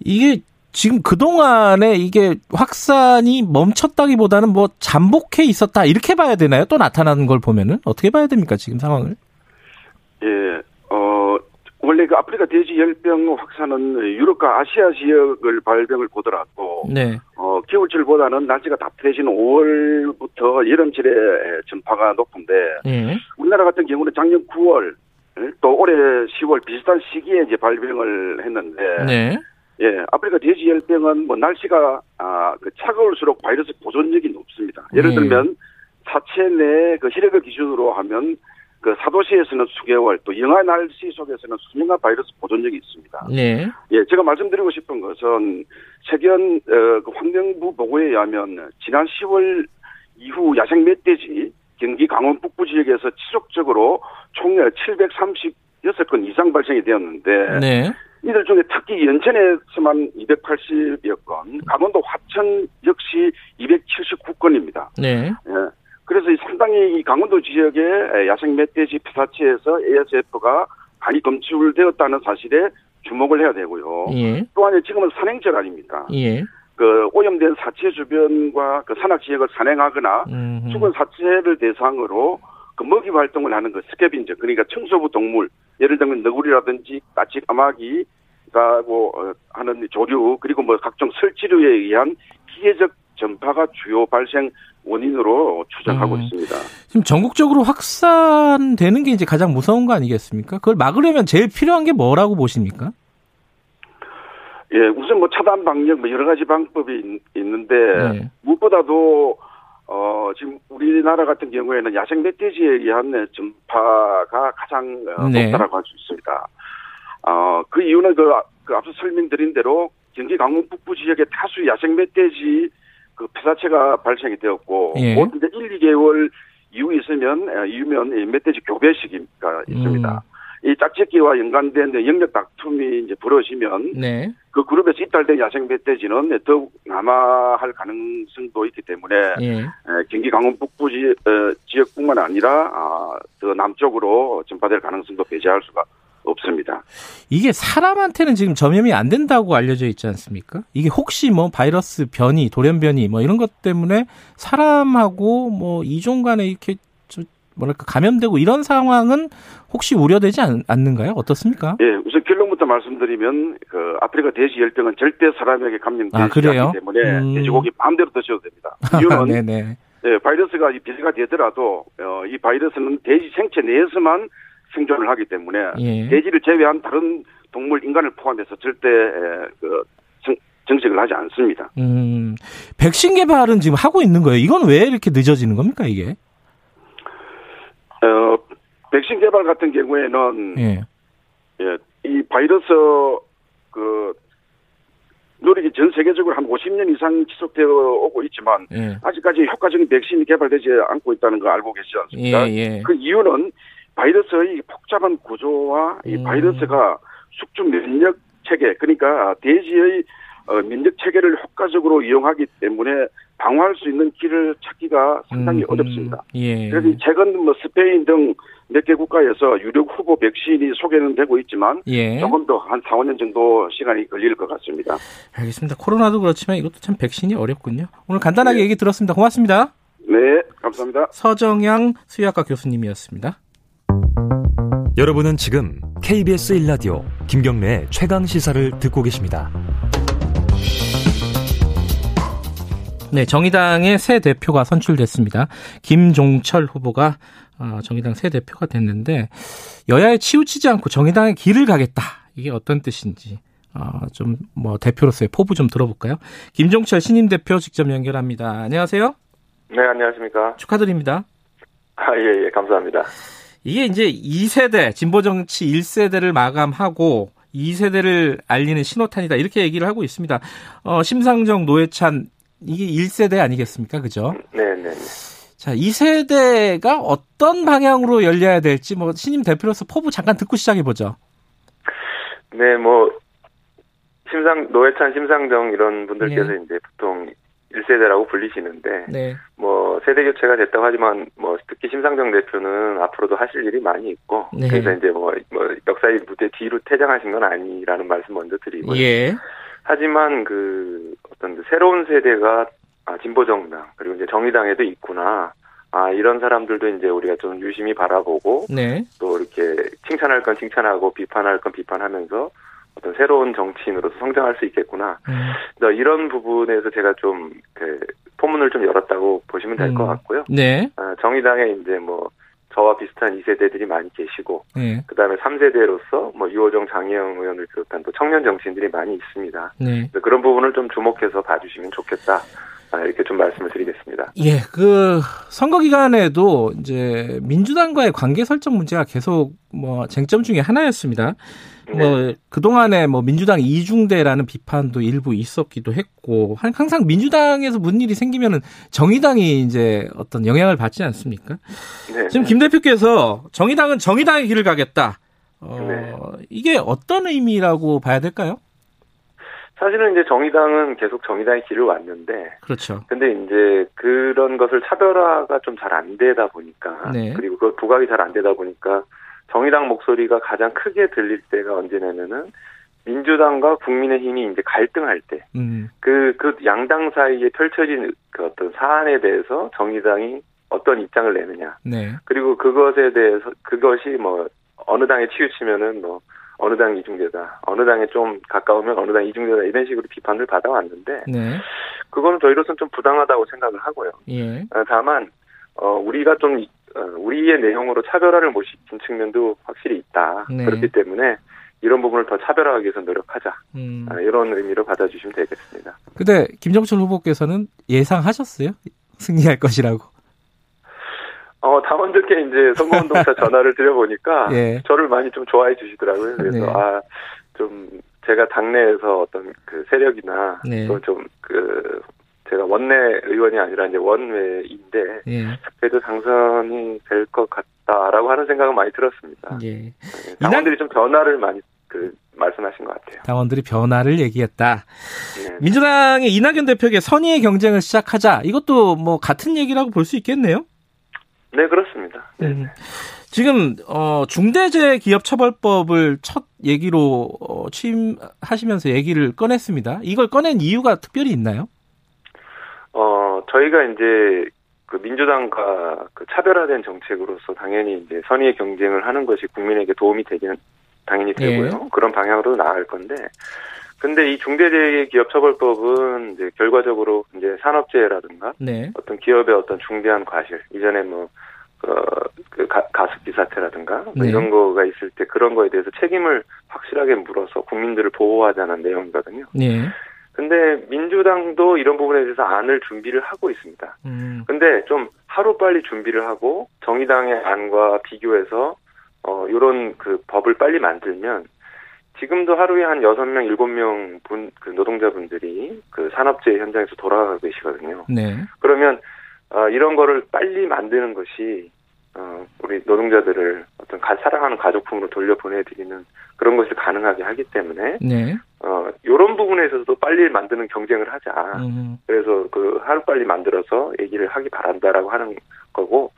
이게 지금 그동안에 이게 확산이 멈췄다기보다는 뭐 잠복해 있었다 이렇게 봐야 되나요? 또 나타나는 걸 보면은 어떻게 봐야 됩니까? 지금 상황을? 예, 어, 원래 그 아프리카 돼지 열병 확산은 유럽과 아시아 지역을 발병을 보더라도 네. 어, 겨울철보다는 날씨가 따뜻해진 5월부터 여름철에 전파가 높은데 네. 우리나라 같은 경우는 작년 9월 또 올해 10월 비슷한 시기에 이제 발병을 했는데 네. 예, 아프리카 돼지 열병은 뭐 날씨가 아, 그 차가울수록 바이러스 보존력이 높습니다. 예를 네. 들면 사체 내그 혈액을 기준으로 하면 그 사도시에서는 수개월 또 영하 날씨 속에서는 수년간 바이러스 보존력이 있습니다. 네. 예, 제가 말씀드리고 싶은 것은 최근 어, 그 환경부 보고에 의하면 지난 10월 이후 야생 멧돼지 경기 강원 북부 지역에서 지속적으로 총 736건 이상 발생이 되었는데 네. 이들 중에 특히 연천에서만 280여 건, 강원도 화천 역시 279건입니다. 네. 예. 그래서 상당히 이 강원도 지역의 야생 멧돼지 피사체에서 ASF가 많이 검출되었다는 사실에 주목을 해야 되고요. 예. 또한 지금은 산행철 아닙니까? 예. 그 오염된 사체 주변과 그 산악 지역을 산행하거나 음흠. 죽은 사체를 대상으로 그 먹이 활동을 하는 그 스캐빈저 그러니까 청소부 동물 예를 들면 너구리라든지 까치 까마귀가 뭐 어, 하는 조류 그리고 뭐 각종 설치류에 의한 기계적 전파가 주요 발생 원인으로 추정하고 음. 있습니다. 지금 전국적으로 확산되는 게 이제 가장 무서운 거 아니겠습니까? 그걸 막으려면 제일 필요한 게 뭐라고 보십니까? 예, 우선 뭐 차단 방역 뭐 여러 가지 방법이 있, 는데 네. 무엇보다도 어 지금 우리나라 같은 경우에는 야생 멧돼지에 의한 전파가 가장 어, 네. 높다라고 할 수 있습니다. 어 그 이유는 그, 그 앞서 설명드린 대로 경기 강원 북부 지역에 다수 야생 멧돼지 그 폐사체가 발생이 되었고 예. 보통 1, 2개월 이후 있으면 어, 이후면 멧돼지 교배 시기가 있습니다. 음. 이 짝짓기와 연관된 영역 다툼이 이제 벌어지면 네. 그 그룹에서 이탈된 야생 멧돼지는 더욱 남아할 가능성도 있기 때문에 예. 경기 강원 북부 지, 어, 지역뿐만 아니라 아, 더 남쪽으로 전파될 가능성도 배제할 수가 없습니다. 이게 사람한테는 지금 전염이 안 된다고 알려져 있지 않습니까? 이게 혹시 뭐 바이러스 변이, 돌연 변이 뭐 이런 것 때문에 사람하고 뭐 이종 간에 이렇게 뭐랄까 감염되고 이런 상황은 혹시 우려되지 않, 는가요 어떻습니까? 예, 우선 결론부터 말씀드리면 그 아프리카 돼지 열병은 절대 사람에게 감염되지 아, 않기 때문에 음. 돼지고기 마음대로 드셔도 됩니다. 이유는 네네. 예, 바이러스가 비례가 되더라도 어, 이 바이러스는 돼지 생체 내에서만 생존을 하기 때문에 예. 돼지를 제외한 다른 동물 인간을 포함해서 절대 에, 그 정책을 하지 않습니다. 음, 백신 개발은 지금 하고 있는 거예요. 이건 왜 이렇게 늦어지는 겁니까 이게? 어, 백신 개발 같은 경우에는 예. 예, 이 바이러스 그 노력이 전 세계적으로 한 50년 이상 지속되어 오고 있지만 예. 아직까지 효과적인 백신이 개발되지 않고 있다는 거 알고 계시지 않습니까? 예, 예. 그 이유는 바이러스의 복잡한 구조와 이 음. 바이러스가 숙주 면역 체계 그러니까 돼지의 어, 면역 체계를 효과적으로 이용하기 때문에 방어할 수 있는 길을 찾기가 상당히 음, 음. 어렵습니다. 예. 그래서 최근 뭐 스페인 등 몇 개 국가에서 유력 후보 백신이 소개는 되고 있지만 예. 조금 더 한 4, 5년 정도 시간이 걸릴 것 같습니다. 알겠습니다. 코로나도 그렇지만 이것도 참 백신이 어렵군요. 오늘 간단하게 네. 얘기 들었습니다. 고맙습니다. 네, 감사합니다. 서정양 수의학과 교수님이었습니다. 여러분은 지금 KBS 1라디오 김경래의 최강 시사를 듣고 계십니다. 네, 정의당의 새 대표가 선출됐습니다. 김종철 후보가 어, 정의당 새 대표가 됐는데 여야에 치우치지 않고 정의당의 길을 가겠다. 이게 어떤 뜻인지 어, 좀뭐 대표로서의 포부 좀 들어볼까요? 김종철 신임 대표 직접 연결합니다. 안녕하세요. 네, 안녕하십니까. 축하드립니다. 아, 예, 예, 감사합니다. 이게 이제 2세대, 진보정치 1세대를 마감하고 2세대를 알리는 신호탄이다. 이렇게 얘기를 하고 있습니다. 어, 심상정, 노회찬 이게 1세대 아니겠습니까? 그죠? 네, 네. 자, 2세대가 어떤 방향으로 열려야 될지 뭐 신임 대표로서 포부 잠깐 듣고 시작해 보죠. 네, 뭐 심상 노회찬, 심상정 이런 분들께서 네. 이제 보통 1세대라고 불리시는데 네. 뭐 세대 교체가 됐다고 하지만 뭐 특히 심상정 대표는 앞으로도 하실 일이 많이 있고 네. 그래서 이제 뭐, 뭐 역사의 무대 뒤로 퇴장하신 건 아니라는 말씀 먼저 드리고요. 예. 하지만 그 어떤 그 새로운 세대가 아, 진보정당 그리고 이제 정의당에도 있구나. 아 이런 사람들도 이제 우리가 좀 유심히 바라보고 네. 또 이렇게 칭찬할 건 칭찬하고 비판할 건 비판하면서 어떤 새로운 정치인으로서 성장할 수 있겠구나. 음. 이런 부분에서 제가 좀그 포문을 좀 열었다고 보시면 될것 음. 같고요. 네. 아, 정의당에 이제 뭐 저와 비슷한 2세대들이 많이 계시고 네. 그다음에 3세대로서 뭐 유호정 장혜영 의원을 비롯한 또 청년 정치인들이 많이 있습니다. 네. 그런 부분을 좀 주목해서 봐주시면 좋겠다. 아, 이렇게 좀 말씀을 드리겠습니다. 예, 그 선거 기간에도 이제 민주당과의 관계 설정 문제가 계속 뭐 쟁점 중에 하나였습니다. 네. 뭐 그동안에 뭐 민주당 이중대라는 비판도 일부 있었기도 했고 항상 민주당에서 무슨 일이 생기면은 정의당이 이제 어떤 영향을 받지 않습니까? 네. 지금 김 대표께서 정의당은 정의당의 길을 가겠다. 어, 네. 이게 어떤 의미라고 봐야 될까요? 사실은 이제 정의당은 계속 정의당의 길을 왔는데. 그렇죠. 근데 이제 그런 것을 차별화가 좀 잘 안 되다 보니까. 네. 그리고 그 부각이 잘 안 되다 보니까 정의당 목소리가 가장 크게 들릴 때가 언제냐면은 민주당과 국민의힘이 이제 갈등할 때, 음. 그, 그 양당 사이에 펼쳐진 그 어떤 사안에 대해서 정의당이 어떤 입장을 내느냐. 네. 그리고 그것에 대해서, 그것이 뭐, 어느 당에 치우치면은 뭐, 어느 당 이중대다, 어느 당에 좀 가까우면 어느 당 이중대다 이런 식으로 비판을 받아왔는데 네. 그거는 저희로서는 좀 부당하다고 생각을 하고요. 예. 어, 다만 어, 우리가 좀 어, 우리의 내용으로 차별화를 못 시킨 측면도 확실히 있다. 네. 그렇기 때문에 이런 부분을 더 차별화하기 위해서 노력하자. 음. 어, 이런 의미로 받아주시면 되겠습니다. 근데 김정철 후보께서는 예상하셨어요? 승리할 것이라고? 어, 당원들께 이제 선거운동사 전화를 드려보니까 예. 저를 많이 좀 좋아해 주시더라고요. 그래서 네. 아, 좀 제가 당내에서 어떤 그 세력이나 네. 또좀그 제가 원내 의원이 아니라 이제 원외인데 예. 그래도 당선이 될 것 같다라고 하는 생각은 많이 들었습니다. 예. 네, 당원들이 이낙... 좀 변화를 많이 그 말씀하신 것 같아요. 당원들이 변화를 얘기했다. 네. 민주당의 이낙연 대표에게 선의의 경쟁을 시작하자. 이것도 뭐 같은 얘기라고 볼 수 있겠네요. 네, 그렇습니다. 네. 음. 지금 어 중대재해기업처벌법을 첫 얘기로 어, 취임하시면서 얘기를 꺼냈습니다. 이걸 꺼낸 이유가 특별히 있나요? 어 저희가 이제 그 민주당과 그 차별화된 정책으로서 당연히 이제 선의의 경쟁을 하는 것이 국민에게 도움이 되기는 당연히 되고요. 예. 그런 방향으로 나아갈 건데 근데 이 중대재해기업처벌법은 이제 결과적으로 이제 산업재해라든가 네. 어떤 기업의 어떤 중대한 과실 이전에 뭐 어, 그 가, 가습기 사태라든가 뭐 네. 이런 거가 있을 때 그런 거에 대해서 책임을 확실하게 물어서 국민들을 보호하자는 내용이거든요. 네. 근데 민주당도 이런 부분에 대해서 안을 준비를 하고 있습니다. 음. 근데 좀 하루 빨리 준비를 하고 정의당의 안과 비교해서 어 요런 그 법을 빨리 만들면 지금도 하루에 한 여섯 명 일곱 명 분, 그 노동자분들이 그 산업재해 현장에서 돌아가고 계시거든요. 네. 그러면, 어, 이런 거를 빨리 만드는 것이, 어, 우리 노동자들을 어떤 가, 사랑하는 가족품으로 돌려보내드리는 그런 것을 가능하게 하기 때문에, 네. 어, 요런 부분에서도 빨리 만드는 경쟁을 하자. 음. 그래서 그 하루 빨리 만들어서 얘기를 하기 바란다라고 하는 거고,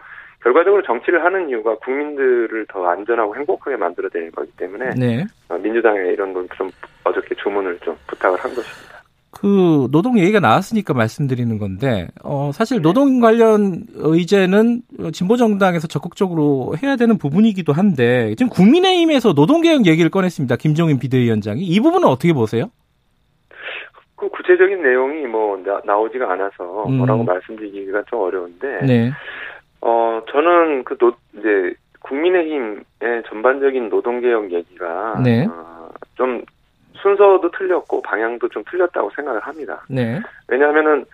결과적으로 정치를 하는 이유가 국민들을 더 안전하고 행복하게 만들어내는 거기 때문에 네. 어, 민주당에 이런 걸좀 어저께 주문을 좀 부탁을 한 것입니다. 그 노동 얘기가 나왔으니까 말씀드리는 건데 어 사실 네. 노동 관련 의제는 진보 정당에서 적극적으로 해야 되는 부분이기도 한데 지금 국민의힘에서 노동 개혁 얘기를 꺼냈습니다. 김종인 비대위원장이 이 부분은 어떻게 보세요? 그 구체적인 내용이 뭐 나, 오지가 않아서 음. 뭐라고 말씀드리기가 좀 어려운데 네. 어, 저는 그 노, 이제 국민의힘의 전반적인 노동 개혁 얘기가 네. 어, 좀 순서도 틀렸고 방향도 좀 틀렸다고 생각을 합니다. 네. 왜냐하면은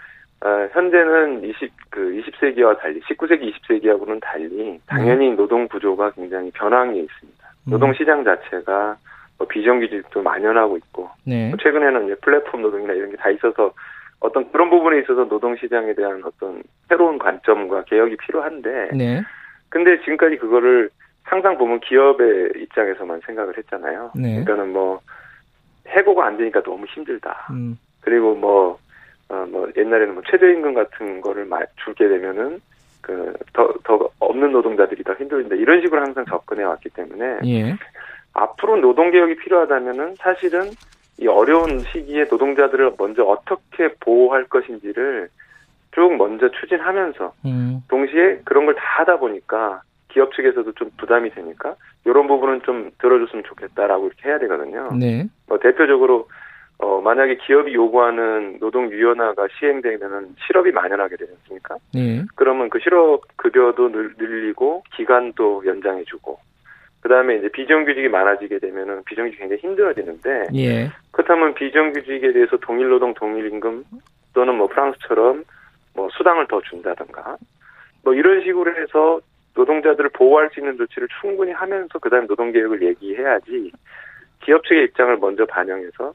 어, 현재는 20, 그 20세기와 달리, 19세기, 20세기하고는 달리, 당연히 음. 노동 구조가 굉장히 변화한 게 있습니다. 음. 노동 시장 자체가 뭐 비정규직도 만연하고 있고, 네. 뭐 최근에는 플랫폼 노동이나 이런 게 다 있어서 어떤 그런 부분에 있어서 노동 시장에 대한 어떤 새로운 관점과 개혁이 필요한데, 네. 근데 지금까지 그거를 항상 보면 기업의 입장에서만 생각을 했잖아요. 네. 그러니까는 뭐 해고가 안 되니까 너무 힘들다. 음. 그리고 뭐, 어, 뭐 옛날에는 뭐 최저임금 같은 거를 줄게 되면은 그더더 없는 노동자들이 더 힘들다 이런 식으로 항상 접근해 왔기 때문에 예. 앞으로 노동 개혁이 필요하다면은 사실은 이 어려운 시기에 노동자들을 먼저 어떻게 보호할 것인지를 쭉 먼저 추진하면서 음. 동시에 그런 걸 다 하다 보니까 기업 측에서도 좀 부담이 되니까 이런 부분은 좀 들어줬으면 좋겠다라고 이렇게 해야 되거든요. 네. 뭐 대표적으로 어 만약에 기업이 요구하는 노동 유연화가 시행되면은 실업이 만연하게 되지 않습니까? 네. 그러면 그 실업 급여도 늘리고 기간도 연장해주고 그 다음에 이제 비정규직이 많아지게 되면은 비정규직이 굉장히 힘들어지는데, 예. 그렇다면 비정규직에 대해서 동일 노동, 동일 임금, 또는 뭐 프랑스처럼 뭐 수당을 더 준다든가 뭐 이런 식으로 해서 노동자들을 보호할 수 있는 조치를 충분히 하면서 그다음 노동개혁을 얘기해야지 기업 측의 입장을 먼저 반영해서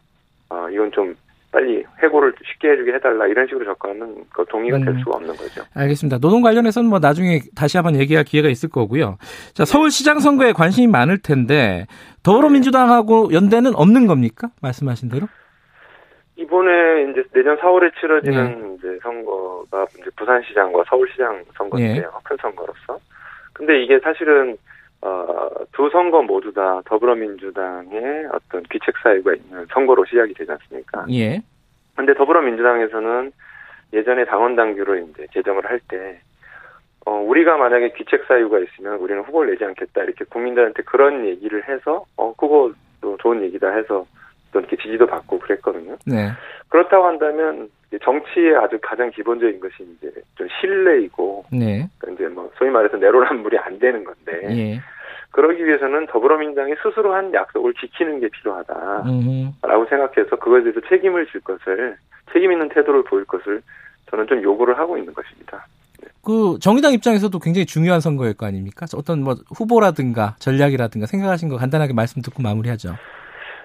어 이건 좀 빨리 해고를 쉽게 해주게 해달라 이런 식으로 접근하는 거 동의가 될 음. 수가 없는 거죠. 알겠습니다. 노동 관련해서는 뭐 나중에 다시 한번 얘기할 기회가 있을 거고요. 자 서울시장 선거에 관심이 많을 텐데 더불어민주당하고 연대는 없는 겁니까? 말씀하신 대로? 이번에 이제 내년 4월에 치러지는 네. 이제 선거가 이제 부산시장과 서울시장 선거인데요. 네. 큰 선거로서. 근데 이게 사실은 어, 두 선거 모두 다 더불어민주당의 어떤 귀책 사유가 있는 선거로 시작이 되지 않습니까? 예. 근데 더불어민주당에서는 예전에 당원 당규로 이제 제정을 할 때, 어, 우리가 만약에 귀책 사유가 있으면 우리는 후보를 내지 않겠다. 이렇게 국민들한테 그런 얘기를 해서, 어, 그거도 좋은 얘기다 해서 또 이렇게 지지도 받고 그랬거든요. 네. 그렇다고 한다면 정치의 아주 가장 기본적인 것이 이제 좀 신뢰이고, 네. 그러니까 이제 뭐 소위 말해서 내로남불이 안 되는 건데, 예. 그러기 위해서는 더불어민주당이 스스로 한 약속을 지키는 게 필요하다라고 음흠. 생각해서 그것에 대해서 책임을 질 것을 책임 있는 태도를 보일 것을 저는 좀 요구를 하고 있는 것입니다. 네. 그 정의당 입장에서도 굉장히 중요한 선거일 거 아닙니까? 어떤 뭐 후보라든가 전략이라든가 생각하신 거 간단하게 말씀 듣고 마무리하죠.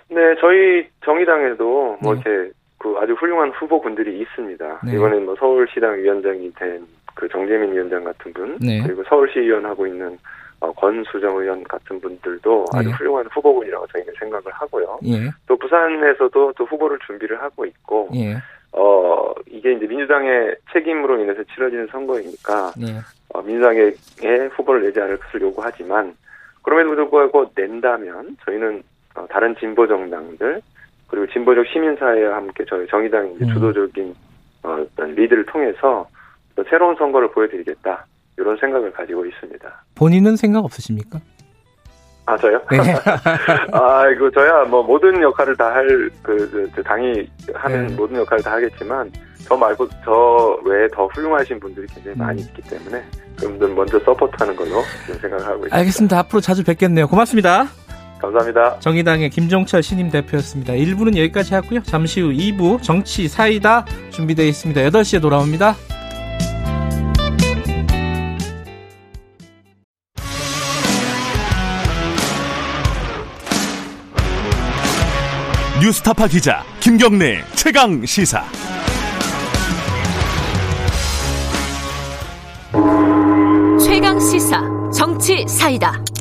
네, 저희 정의당에도 뭐 네. 이렇게 그 아주 훌륭한 후보분들이 있습니다. 네. 이번에 뭐 서울시당 위원장이 된 그 정재민 위원장 같은 분, 네. 그리고 서울시 의원 하고 있는 어, 권수정 의원 같은 분들도 아주 예. 훌륭한 후보군이라고 저희는 생각을 하고요. 예. 또 부산에서도 또 후보를 준비를 하고 있고, 예. 어 이게 이제 민주당의 책임으로 인해서 치러지는 선거이니까 예. 어, 민주당의 후보를 내지 않을 것을 요구하지만 그럼에도 불구하고 낸다면 저희는 어, 다른 진보 정당들 그리고 진보적 시민사회와 함께 저희 정의당이 이제 음. 주도적인 어, 어떤 리드를 통해서 새로운 선거를 보여드리겠다. 이런 생각을 가지고 있습니다. 본인은 생각 없으십니까? 아 저요? 네. 아 이거 저야 뭐 모든 역할을 다 할그 그, 당이 하는 네. 모든 역할을 다 하겠지만 저 말고 저 외에 더 훌륭하신 분들이 굉장히 많이 음. 있기 때문에 그분들 먼저 서포트하는 걸로 생각을 하고 있습니다. 알겠습니다. 앞으로 자주 뵙겠네요. 고맙습니다. 감사합니다. 정의당의 김종철 신임 대표였습니다. 1부는 여기까지 하고요. 잠시 후 2부 정치 사이다 준비되어 있습니다. 8시에 돌아옵니다. 뉴스타파 기자 김경래 최강 시사. 최강 시사 정치 사이다.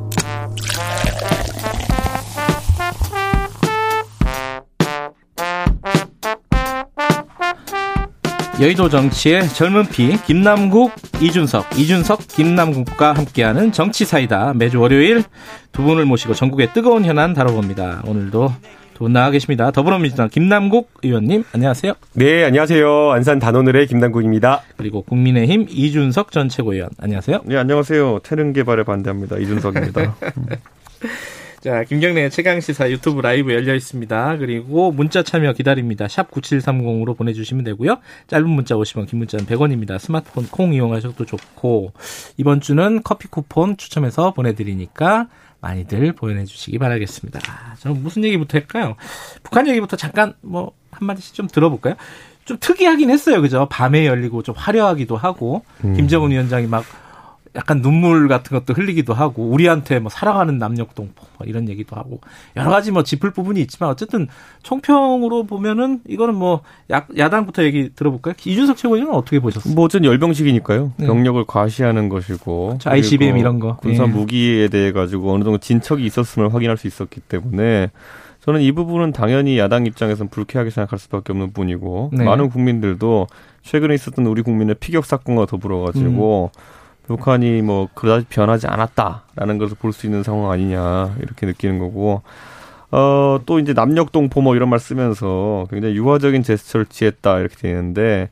여의도 정치의 젊은 피 김남국 이준석 이준석 김남국과 함께하는 정치 사이다 매주 월요일 두 분을 모시고 전국의 뜨거운 현안 다뤄봅니다. 오늘도 두 분 나와 계십니다. 더불어민주당 김남국 의원님 안녕하세요. 네 안녕하세요. 안산 단오늘의 김남국입니다. 그리고 국민의힘 이준석 전 최고위원 안녕하세요. 네 안녕하세요. 태릉 개발에 반대합니다. 이준석입니다. 자, 김경래 최강시사 유튜브 라이브 열려 있습니다. 그리고 문자 참여 기다립니다. 샵 9730으로 보내주시면 되고요. 짧은 문자 50원, 긴 문자는 100원입니다. 스마트폰 콩 이용하셔도 좋고, 이번 주는 커피 쿠폰 추첨해서 보내드리니까 많이들 보내주시기 바라겠습니다. 저는 무슨 얘기부터 할까요? 북한 얘기부터 잠깐 뭐 한마디씩 좀 들어볼까요? 좀 특이하긴 했어요. 그죠? 밤에 열리고 좀 화려하기도 하고, 음. 김정은 위원장이 막 약간 눈물 같은 것도 흘리기도 하고 우리한테 뭐 사랑하는 남녘동포 뭐 이런 얘기도 하고 여러 가지 뭐 짚을 부분이 있지만 어쨌든 총평으로 보면은 이거는 뭐 야, 야당부터 얘기 들어볼까요? 이준석 최고위원은 어떻게 보셨어요? 뭐 어쨌든 열병식이니까요. 네. 병력을 과시하는 것이고 그렇죠. ICBM 이런 거 군사 네. 무기에 대해 가지고 어느 정도 진척이 있었음을 확인할 수 있었기 때문에 저는 이 부분은 당연히 야당 입장에서는 불쾌하게 생각할 수밖에 없는 뿐이고 네. 많은 국민들도 최근에 있었던 우리 국민의 피격 사건과 더불어 가지고 음. 북한이 뭐 그다지 변하지 않았다라는 것을 볼 수 있는 상황 아니냐 이렇게 느끼는 거고 어 또 이제 남녘동포 뭐 이런 말 쓰면서 굉장히 유화적인 제스처를 취했다 이렇게 되는데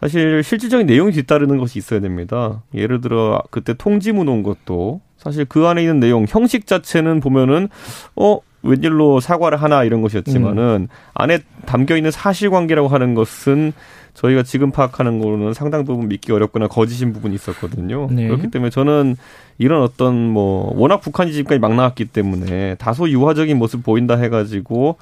사실 실질적인 내용이 뒤따르는 것이 있어야 됩니다. 예를 들어 그때 통지문 온 것도 사실 그 안에 있는 내용 형식 자체는 보면은 어 웬일로 사과를 하나 이런 것이었지만은 음. 안에 담겨 있는 사실관계라고 하는 것은 저희가 지금 파악하는 거로는 상당 부분 믿기 어렵거나 거짓인 부분이 있었거든요. 네. 그렇기 때문에 저는 이런 어떤 뭐 워낙 북한이 지금까지 막 나왔기 때문에 다소 유화적인 모습 보인다 해가지고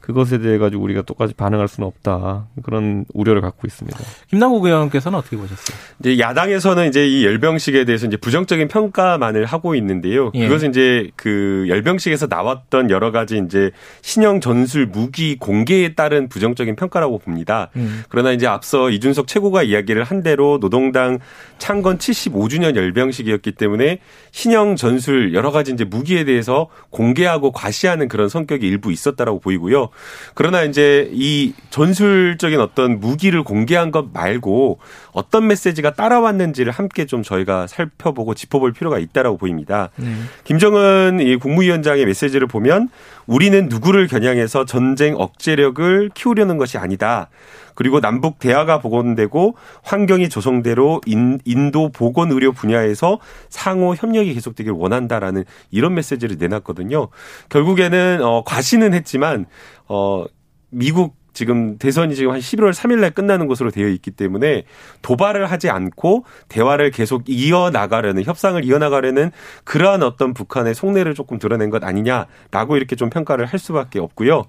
그것에 대해 가지고 우리가 똑같이 반응할 수는 없다 그런 우려를 갖고 있습니다. 김남국 의원께서는 어떻게 보셨어요? 이제 야당에서는 이제 이 열병식에 대해서 이제 부정적인 평가만을 하고 있는데요. 예. 그것은 이제 그 열병식에서 나왔던 여러 가지 이제 신형 전술 무기 공개에 따른 부정적인 평가라고 봅니다. 음. 그러나 이제 앞서 이준석 최고가 이야기를 한 대로 노동당 창건 75주년 열병식이었기 때문에 신형 전술 여러 가지 이제 무기에 대해서 공개하고 과시하는 그런 성격이 일부 있었다라고 보이고요. 그러나 이제 이 전술적인 어떤 무기를 공개한 것 말고 어떤 메시지가 따라왔는지를 함께 좀 저희가 살펴보고 짚어볼 필요가 있다라고 보입니다. 네. 김정은 이 국무위원장의 메시지를 보면 우리는 누구를 겨냥해서 전쟁 억제력을 키우려는 것이 아니다. 그리고 남북 대화가 복원되고 환경이 조성대로 인, 인도 보건 의료 분야에서 상호 협력이 계속되길 원한다라는 이런 메시지를 내놨거든요. 결국에는 어 과시는 했지만 어 미국 지금 대선이 지금 한 11월 3일 날 끝나는 것으로 되어 있기 때문에 도발을 하지 않고 대화를 계속 이어나가려는 협상을 이어나가려는 그러한 어떤 북한의 속내를 조금 드러낸 것 아니냐라고 이렇게 좀 평가를 할 수밖에 없고요.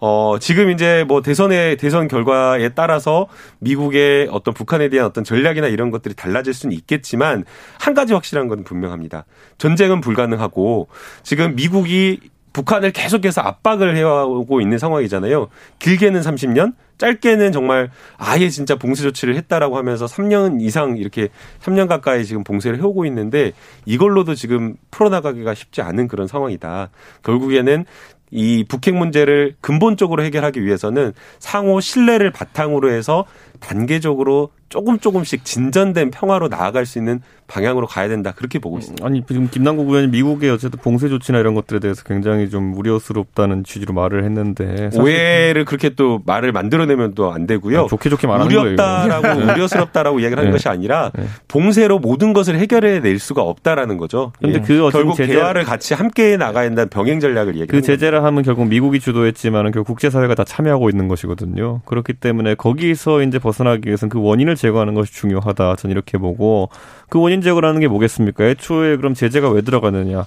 어, 지금 이제 뭐 대선의 대선 결과에 따라서 미국의 어떤 북한에 대한 어떤 전략이나 이런 것들이 달라질 수는 있겠지만 한 가지 확실한 건 분명합니다. 전쟁은 불가능하고 지금 미국이 북한을 계속해서 압박을 해오고 있는 상황이잖아요. 길게는 30년, 짧게는 정말 아예 진짜 봉쇄 조치를 했다라고 하면서 3년 이상 이렇게 3년 가까이 지금 봉쇄를 해오고 있는데 이걸로도 지금 풀어나가기가 쉽지 않은 그런 상황이다. 결국에는 이 북핵 문제를 근본적으로 해결하기 위해서는 상호 신뢰를 바탕으로 해서 단계적으로 조금 조금씩 진전된 평화로 나아갈 수 있는 방향으로 가야 된다 그렇게 보고 있습니다. 아니 지금 김남국 의원이 미국의 어쨌든 봉쇄 조치나 이런 것들에 대해서 굉장히 좀 우려스럽다는 취지로 말을 했는데 오해를 그렇게 또 말을 만들어내면 또 안 되고요. 아, 좋게 좋게 말하는 우렸다라고 거예요. 네. 우려스럽다라고 이야기를 하는 네. 것이 아니라 네. 봉쇄로 모든 것을 해결해 낼 수가 없다라는 거죠. 그런데 예. 그 결국 제재... 대화를 같이 함께 나가야 된다는 병행 전략을 얘기하는 그 제재를 하면 결국 미국이 주도했지만은 결국 국제사회가 다 참여하고 있는 것이거든요. 그렇기 때문에 거기서 이제 벗어나기 위해서는 그 원인을 제거하는 것이 중요하다. 저는 이렇게 보고 그 원인 제거라는 게 뭐겠습니까? 애초에 그럼 제재가 왜 들어가느냐?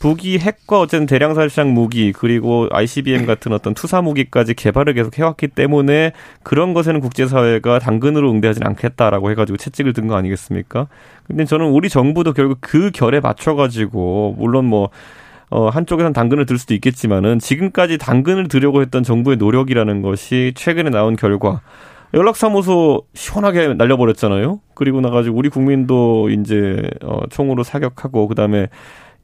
북이 핵과 어쨌든 대량 살상 무기 그리고 ICBM 같은 어떤 투사 무기까지 개발을 계속 해왔기 때문에 그런 것에는 국제사회가 당근으로 응대하지는 않겠다라고 해가지고 채찍을 든 거 아니겠습니까? 근데 저는 우리 정부도 결국 그 결에 맞춰가지고 물론 뭐 어, 한쪽에선 당근을 들 수도 있겠지만은 지금까지 당근을 들려고 했던 정부의 노력이라는 것이 최근에 나온 결과 연락사무소 시원하게 날려버렸잖아요. 그리고 나가지고 우리 국민도 이제 어, 총으로 사격하고 그다음에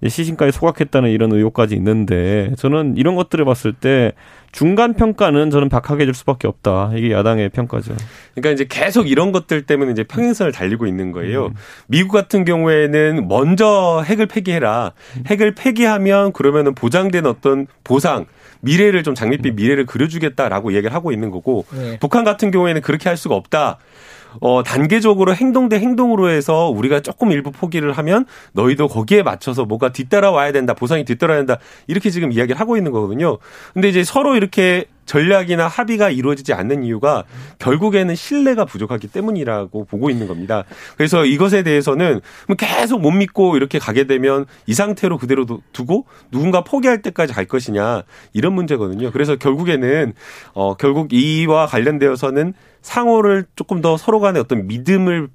시신까지 소각했다는 이런 의혹까지 있는데 저는 이런 것들을 봤을 때 중간 평가는 저는 박하게 해줄 수밖에 없다. 이게 야당의 평가죠. 그러니까 이제 계속 이런 것들 때문에 이제 평행선을 달리고 있는 거예요. 음. 미국 같은 경우에는 먼저 핵을 폐기해라. 핵을 폐기하면 그러면은 보장된 어떤 보상 미래를 좀 장밋빛 음. 미래를 그려주겠다라고 얘기를 하고 있는 거고 네. 북한 같은 경우에는 그렇게 할 수가 없다. 어, 단계적으로 행동 대 행동으로 해서 우리가 조금 일부 포기를 하면 너희도 거기에 맞춰서 뭐가 뒤따라와야 된다, 보상이 뒤따라야 된다, 이렇게 지금 이야기를 하고 있는 거거든요. 근데 이제 서로 이렇게 전략이나 합의가 이루어지지 않는 이유가 결국에는 신뢰가 부족하기 때문이라고 보고 있는 겁니다. 그래서 이것에 대해서는 계속 못 믿고 이렇게 가게 되면 이 상태로 그대로 두고 누군가 포기할 때까지 갈 것이냐 이런 문제거든요. 그래서 결국에는 어 결국 이와 관련되어서는 상호를 조금 더 서로 간의 어떤 믿음을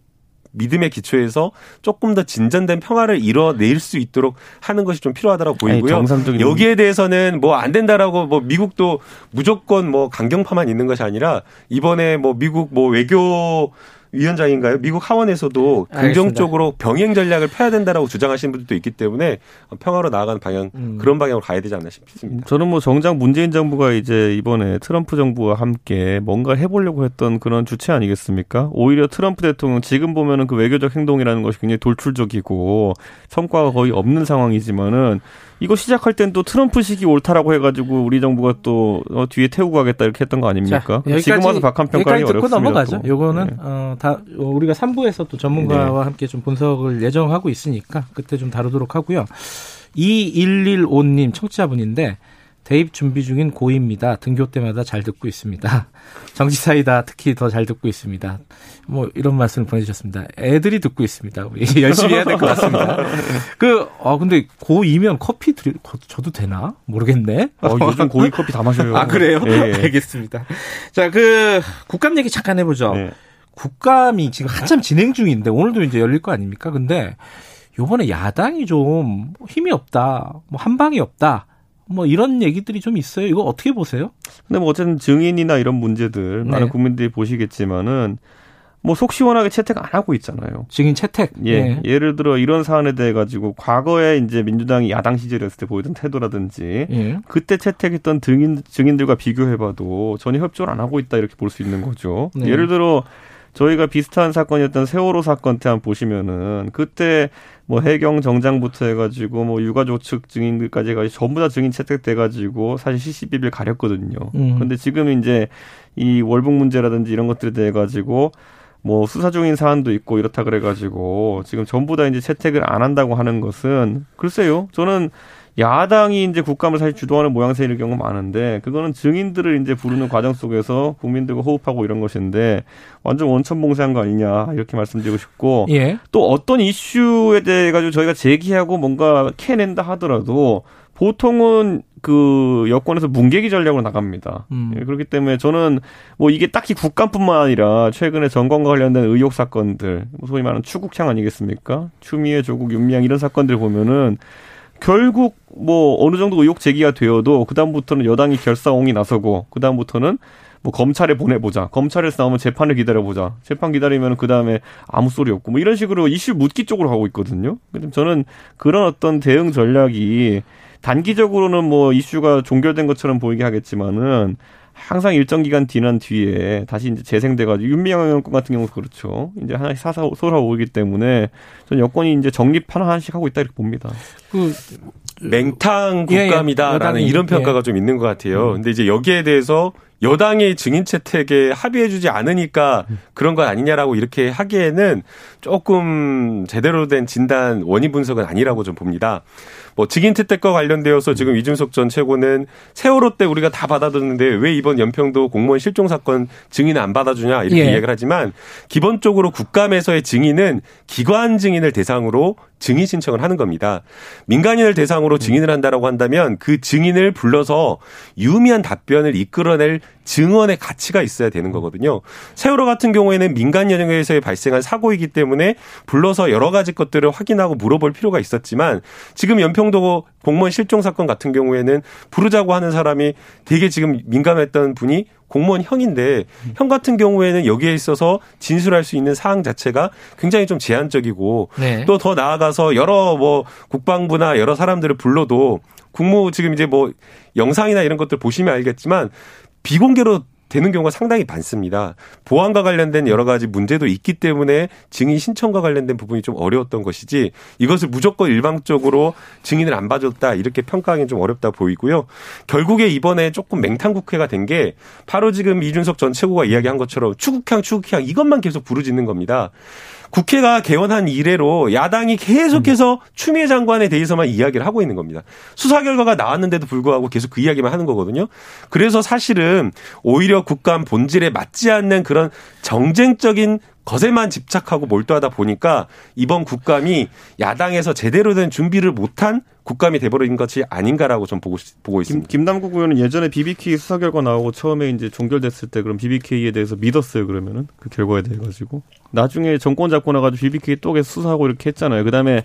믿음의 기초에서 조금 더 진전된 평화를 이뤄낼 수 있도록 하는 것이 좀 필요하다고 보이고요. 아니, 여기에 대해서는 뭐 안 된다라고 뭐 미국도 무조건 뭐 강경파만 있는 것이 아니라 이번에 뭐 미국 뭐 외교 위원장인가요? 미국 하원에서도 긍정적으로 병행 전략을 펴야 된다라고 주장하시는 분들도 있기 때문에 평화로 나아가는 방향 음. 그런 방향으로 가야 되지 않나 싶습니다. 저는 뭐 정작 문재인 정부가 이제 이번에 트럼프 정부와 함께 뭔가 해보려고 했던 그런 주체 아니겠습니까? 오히려 트럼프 대통령 지금 보면은 그 외교적 행동이라는 것이 굉장히 돌출적이고 성과가 거의 없는 상황이지만은 이거 시작할 땐 또 트럼프 시기 옳다라고 해가지고 우리 정부가 또 어, 뒤에 태우고 가겠다 이렇게 했던 거 아닙니까? 자, 지금 와서 박한 평가하기 어렵습니다. 넘어가죠. 요거는 네. 어, 다 우리가 3부에서 또 전문가와 네. 함께 좀 분석을 예정하고 있으니까 그때 좀 다루도록 하고요. 2115님 청취자분인데 대입 준비 중인 고입니다. 등교 때마다 잘 듣고 있습니다. 정치사이다 특히 더 잘 듣고 있습니다. 뭐 이런 말씀을 보내주셨습니다. 애들이 듣고 있습니다. 열심히 해야 될 것 같습니다. 그, 아 근데 고2면 커피 드리, 저도 되나? 모르겠네. 어, 요즘 고2 커피 다 마셔요. 아 그래요? 네. 알겠습니다. 자, 그 국감 얘기 잠깐 해보죠. 네. 국감이 지금 한참 진행 중인데 오늘도 이제 열릴 거 아닙니까? 근데 요번에 야당이 좀 힘이 없다, 뭐 한방이 없다. 뭐 이런 얘기들이 좀 있어요. 이거 어떻게 보세요? 근데 뭐 어쨌든 증인이나 이런 문제들 네. 많은 국민들이 보시겠지만은 뭐 속 시원하게 채택 안 하고 있잖아요. 증인 채택. 예. 네. 예를 들어 이런 사안에 대해 가지고 과거에 이제 민주당이 야당 시절이었을 때 보이던 태도라든지 네. 그때 채택했던 증인 증인들과 비교해 봐도 전혀 협조를 안 하고 있다 이렇게 볼 수 있는 거죠. 네. 예를 들어 저희가 비슷한 사건이었던 세월호 사건 때 한번 보시면은 그때 뭐 해경 정장부터 해가지고 뭐 유가족 측 증인들까지 해가지고 전부 다 증인 채택돼가지고 사실 CCBB를 가렸거든요. 음. 근데 지금 이제 이 월북 문제라든지 이런 것들에 대해 가지고 뭐 수사 중인 사안도 있고 이렇다 그래가지고 지금 전부 다 이제 채택을 안 한다고 하는 것은 글쎄요. 저는 야당이 이제 국감을 사실 주도하는 모양새일 경우 많은데 그거는 증인들을 이제 부르는 과정 속에서 국민들과 호흡하고 이런 것인데 완전 원천봉쇄한 거 아니냐 이렇게 말씀드리고 싶고 예. 또 어떤 이슈에 대해 가지고 저희가 제기하고 뭔가 캐낸다 하더라도 보통은 그 여권에서 문개기 전략으로 나갑니다. 음. 예, 그렇기 때문에 저는 뭐 이게 딱히 국감뿐만 아니라 최근에 정권과 관련된 의혹 사건들, 소위 말하는 추국향 아니겠습니까? 추미애, 조국, 윤미향 이런 사건들 보면은 결국 뭐 어느 정도 의혹 제기가 되어도 그다음부터는 여당이 결사옹이 나서고 그다음부터는 뭐 검찰에 보내보자. 검찰에서 나오면 재판을 기다려보자. 재판 기다리면 그 다음에 아무 소리 없고 뭐 이런 식으로 이슈 묻기 쪽으로 가고 있거든요. 저는 그런 어떤 대응 전략이 단기적으로는 뭐 이슈가 종결된 것처럼 보이게 하겠지만은 항상 일정 기간 지난 뒤에 다시 이제 재생돼가지고 윤미향 의원 같은 경우도 그렇죠. 이제 하나씩 사사 쏟아오기 때문에 전 여권이 이제 정립 하나하나씩 하고 있다 이렇게 봅니다. 그 맹탕 국감이다라는 예, 예. 이런 평가가 예. 좀 있는 것 같아요. 음. 근데 이제 여기에 대해서 여당이 증인 채택에 합의해주지 않으니까 그런 것 아니냐라고 이렇게 하기에는 조금 제대로 된 진단 원인 분석은 아니라고 좀 봅니다. 뭐 직인 채택과 관련되어서 지금 이준석 전 최고는 세월호 때 우리가 다 받아들였는데 왜 이번 연평도 공무원 실종 사건 증인 안 받아주냐 이렇게 예. 이야기를 하지만 기본적으로 국감에서의 증인은 기관 증인을 대상으로 증인 신청을 하는 겁니다. 민간인을 대상으로 증인을 한다라고 한다면 그 증인을 불러서 유미한 답변을 이끌어낼 증언의 가치가 있어야 되는 거거든요. 세월호 같은 경우에는 민간 연영에서 발생한 사고이기 때문에 불러서 여러 가지 것들을 확인하고 물어볼 필요가 있었지만 지금 연평도 공무원 실종 사건 같은 경우에는 부르자고 하는 사람이 되게 지금 민감했던 분이 공무원 형인데 형 같은 경우에는 여기에 있어서 진술할 수 있는 사항 자체가 굉장히 좀 제한적이고 네. 또더 나아가서 여러 뭐 국방부나 여러 사람들을 불러도 국무 지금 이제 뭐 영상이나 이런 것들 보시면 알겠지만 비공개로 되는 경우가 상당히 많습니다. 보안과 관련된 여러 가지 문제도 있기 때문에 증인 신청과 관련된 부분이 좀 어려웠던 것이지 이것을 무조건 일방적으로 증인을 안 봐줬다 이렇게 평가하기는 좀 어렵다 보이고요. 결국에 이번에 조금 맹탕국회가 된 게 바로 지금 이준석 전 최고가 이야기한 것처럼 추국향 추국향 이것만 계속 부르짖는 겁니다. 국회가 개원한 이래로 야당이 계속해서 음. 추미애 장관에 대해서만 이야기를 하고 있는 겁니다. 수사 결과가 나왔는데도 불구하고 계속 그 이야기만 하는 거거든요. 그래서 사실은 오히려 국감 본질에 맞지 않는 그런 정쟁적인 것에만 집착하고 몰두하다 보니까 이번 국감이 야당에서 제대로 된 준비를 못한 국감이 돼버린 것이 아닌가라고 좀 보고 보고 있습니다. 김, 김남국 의원은 예전에 BBK 수사 결과 나오고 처음에 이제 종결됐을 때 그럼 BBK에 대해서 믿었어요 그러면은 그 결과에 대해 가지고 나중에 정권 잡고 나가지고 BBK 또 계속 수사하고 이렇게 했잖아요. 그다음에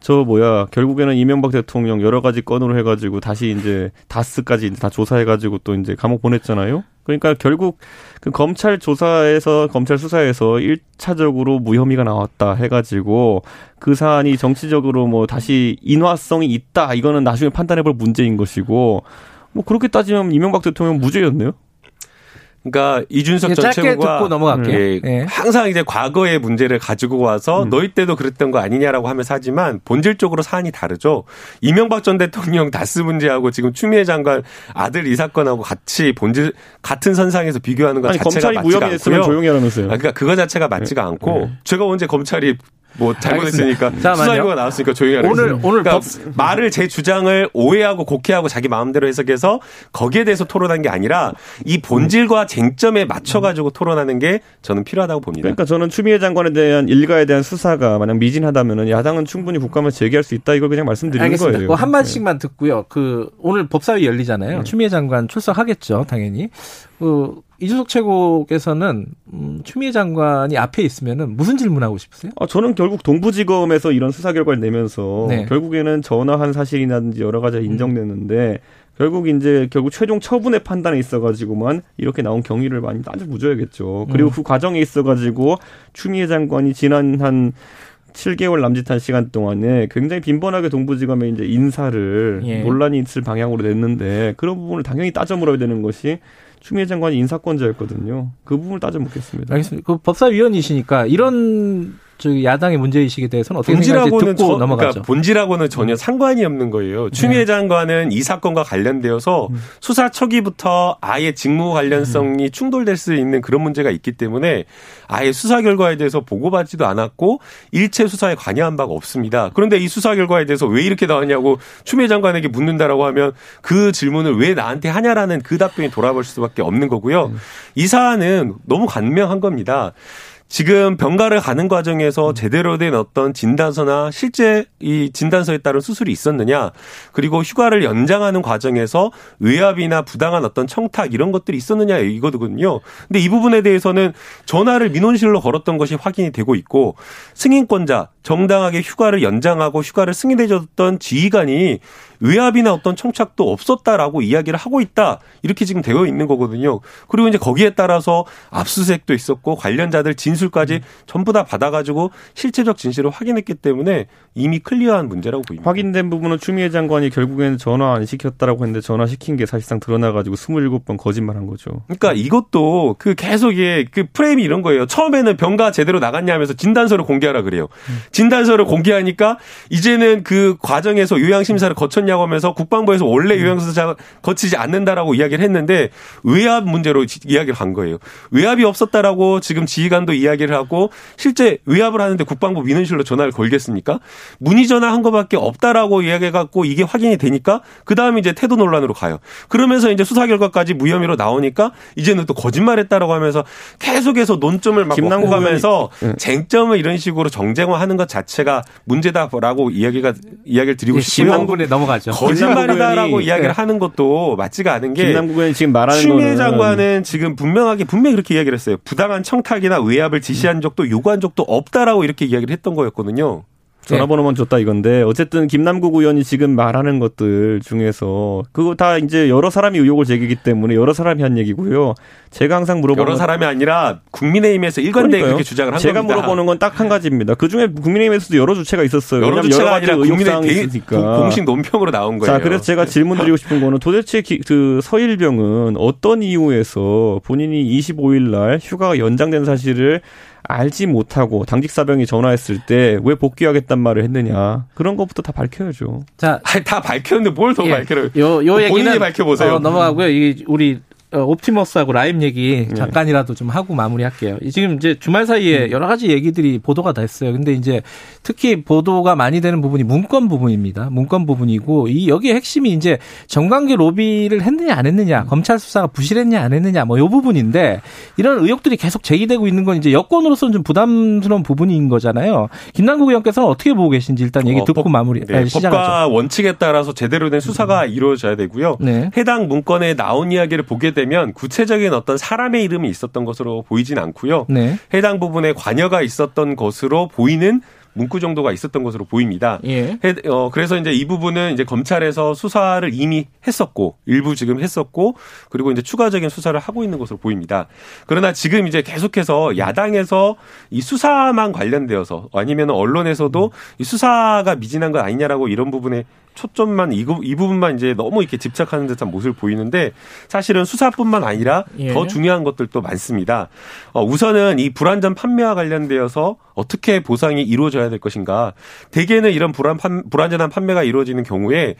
저 뭐야 결국에는 이명박 대통령 여러 가지 건으로 해가지고 다시 이제 다스까지 이제 다 조사해가지고 또 이제 감옥 보냈잖아요. 그러니까 결국 그 검찰 조사에서 검찰 수사에서 1차적으로 무혐의가 나왔다 해가지고 그 사안이 정치적으로 뭐 다시 인화성이 있다 이거는 나중에 판단해볼 문제인 것이고 뭐 그렇게 따지면 이명박 대통령 무죄였네요. 그러니까 이준석 전 최고가 듣고 넘어갈게요. 예, 예. 항상 이제 과거의 문제를 가지고 와서 음. 너희 때도 그랬던 거 아니냐라고 하면서 하지만 본질적으로 사안이 다르죠. 이명박 전 대통령 다스 문제하고 지금 추미애 장관 아들 이 사건하고 같이 본질 같은 선상에서 비교하는 것 아니, 자체가 맞지가 않고요. 조용히 하라면서요. 아, 그러니까 그거 자체가 맞지가 네. 않고 네. 제가 언제 검찰이 뭐 잘못했으니까 수사결과가 나왔으니까 조용히 하라. 오늘 오늘 그러니까 법... 말을 제 주장을 오해하고 곡해하고 자기 마음대로 해석해서 거기에 대해서 토론한 게 아니라 이 본질과 쟁점에 맞춰 가지고 토론하는 게 저는 필요하다고 봅니다. 그러니까 저는 추미애 장관에 대한 일가에 대한 수사가 만약 미진하다면은 야당은 충분히 국감을 재개할 수 있다 이걸 그냥 말씀드리는 알겠습니다. 거예요. 뭐한 마디씩만 네. 듣고요. 그 오늘 법사위 열리잖아요. 네. 추미애 장관 출석하겠죠, 당연히. 그 이준석 최고께서는 음, 추미애 장관이 앞에 있으면은 무슨 질문하고 싶으세요? 아, 저는 결국 동부지검에서 이런 수사 결과를 내면서 네. 결국에는 전화한 사실이라든지 여러 가지 인정됐는데 음. 결국 이제 결국 최종 처분의 판단에 있어가지고만 이렇게 나온 경위를 많이 따져 묻어야겠죠. 그리고 음. 그 과정에 있어가지고 추미애 장관이 지난 한 7개월 남짓한 시간 동안에 굉장히 빈번하게 동부지검에 이제 인사를 예. 논란이 있을 방향으로 냈는데 그런 부분을 당연히 따져 물어야 되는 것이 추미애 장관이 인사권자였거든요. 그 부분을 따져 묻겠습니다. 알겠습니다. 그 법사위원이시니까 이런 저기 야당의 문제의식에 대해서는 어떻게 생각하는지 듣고 저, 넘어가죠. 그러니까 본질하고는 전혀 음. 상관이 없는 거예요. 네. 추미애 장관은 이 사건과 관련되어서 음. 수사 초기부터 아예 직무 관련성이 음. 충돌될 수 있는 그런 문제가 있기 때문에 아예 수사 결과에 대해서 보고받지도 않았고 일체 수사에 관여한 바가 없습니다. 그런데 이 수사 결과에 대해서 왜 이렇게 나왔냐고 추미애 장관에게 묻는다라고 하면 그 질문을 왜 나한테 하냐라는 그 답변이 돌아볼 수밖에 없는 거고요. 이 사안은 너무 간명한 겁니다. 지금 병가를 가는 과정에서 음. 제대로 된 어떤 진단서나 실제 이 진단서에 따른 수술이 있었느냐 그리고 휴가를 연장하는 과정에서 외압이나 부당한 어떤 청탁 이런 것들이 있었느냐 이거거든요. 근데 이 부분에 대해서는 전화를 민원실로 걸었던 것이 확인이 되고 있고 승인권자 정당하게 휴가를 연장하고 휴가를 승인해줬던 지휘관이 외압이나 어떤 청착도 없었다라고 이야기를 하고 있다. 이렇게 지금 되어 있는 거거든요. 그리고 이제 거기에 따라서 압수수색도 있었고 관련자들 진술까지 음. 전부 다 받아가지고 실체적 진실을 확인했기 때문에 이미 클리어한 문제라고 보입니다. 확인된 부분은 추미애 장관이 결국에는 전화 안 시켰다라고 했는데 전화 시킨 게 사실상 드러나가지고 27번 거짓말한 거죠. 그러니까 이것도 그 계속 이그 프레임이 이런 거예요. 처음에는 병가 제대로 나갔냐 하면서 진단서를 공개하라 그래요. 음. 진단서를 공개하니까 이제는 그 과정에서 요양 심사를 거쳤냐 거냐고 하면서 국방부에서 원래 음. 유형수사 거치지 않는다라고 이야기를 했는데 외압 문제로 이야기를 한 거예요. 외압이 없었다라고 지금 지휘관도 이야기를 하고 실제 외압을 하는데 국방부 민원실로 전화를 걸겠습니까? 문의 전화한 것밖에 없다라고 이야기해 갖고 이게 확인이 되니까 그 다음에 이제 태도 논란으로 가요. 그러면서 이제 수사 결과까지 무혐의로 나오니까 이제는 또 거짓말했다라고 하면서 계속해서 논점을 막 김남고 가면서 네. 쟁점을 이런 식으로 정쟁화하는 것 자체가 문제다라고 이야기가 이야기를 드리고 예, 싶고요. 김남군에 넘어가 맞죠. 거짓말이다라고 이야기를 네. 하는 것도 맞지가 않은 게 김남국 의원이 지금 말하는 추미애 장관은 지금 분명하게 분명히 그렇게 이야기를 했어요. 부당한 청탁이나 외압을 지시한 적도 요구한 적도 없다라고 이렇게 이야기를 했던 거였거든요. 전화번호만 줬다 이건데 어쨌든 김남국 의원이 지금 말하는 것들 중에서 그거 다 이제 여러 사람이 의혹을 제기기 때문에 여러 사람이 한 얘기고요. 제가 항상 물어보는 여러 사람이 아니라 국민의힘에서 일관되게 그렇게 주장을 한 제가 겁니다. 물어보는 건 딱 한 가지입니다. 그 중에 국민의힘에서도 여러 주체가 있었어요. 여러 주체가 아니라 국민의 있으니까. 공식 논평으로 나온 거예요. 자, 그래서 제가 질문 드리고 싶은 거는 도대체 기, 그 서일병은 어떤 이유에서 본인이 25일 날 휴가가 연장된 사실을 알지 못하고 당직 사병이 전화했을 때 왜 복귀하겠단 말을 했느냐 그런 것부터 다 밝혀야죠. 자, 아니, 다 밝혔는데 뭘더 예, 밝혀요? 요, 요 얘기는 밝혀보세요. 어, 넘어가고요. 이 우리 어, 옵티머스하고 라임 얘기 네. 잠깐이라도 좀 하고 마무리할게요. 지금 이제 주말 사이에 음. 여러 가지 얘기들이 보도가 됐어요. 근데 이제 특히 보도가 많이 되는 부분이 문건 부분입니다. 문건 부분이고 이 여기에 핵심이 이제 정관계 로비를 했느냐 안 했느냐, 검찰 수사가 부실했냐 안 했느냐 뭐 요 부분인데 이런 의혹들이 계속 제기되고 있는 건 이제 여권으로서는 좀 부담스러운 부분인 거잖아요. 김남국 의원께서는 어떻게 보고 계신지 일단 얘기 어, 듣고 법, 마무리 네, 시작하죠. 법과 원칙에 따라서 제대로 된 수사가 음. 이루어져야 되고요. 네. 해당 문건에 나온 이야기를 보게 되면 되면 구체적인 어떤 사람의 이름이 있었던 것으로 보이진 않고요. 네. 해당 부분에 관여가 있었던 것으로 보이는 문구 정도가 있었던 것으로 보입니다. 예. 어, 그래서 이제 이 부분은 이제 검찰에서 수사를 이미 했었고 일부 지금 했었고 그리고 이제 추가적인 수사를 하고 있는 것으로 보입니다. 그러나 지금 이제 계속해서 야당에서 이 수사만 관련되어서 아니면 언론에서도 이 수사가 미진한 것 아니냐라고 이런 부분에 초점만 이, 이 부분만 이제 너무 이렇게 집착하는 듯한 모습을 보이는데 사실은 수사뿐만 아니라 예. 더 중요한 것들도 많습니다. 어, 우선은 이 불안전 판매와 관련되어서 어떻게 보상이 이루어져 야 될 것인가. 대개는 이런 불안 판, 불안전한 판매가 이루어지는 경우에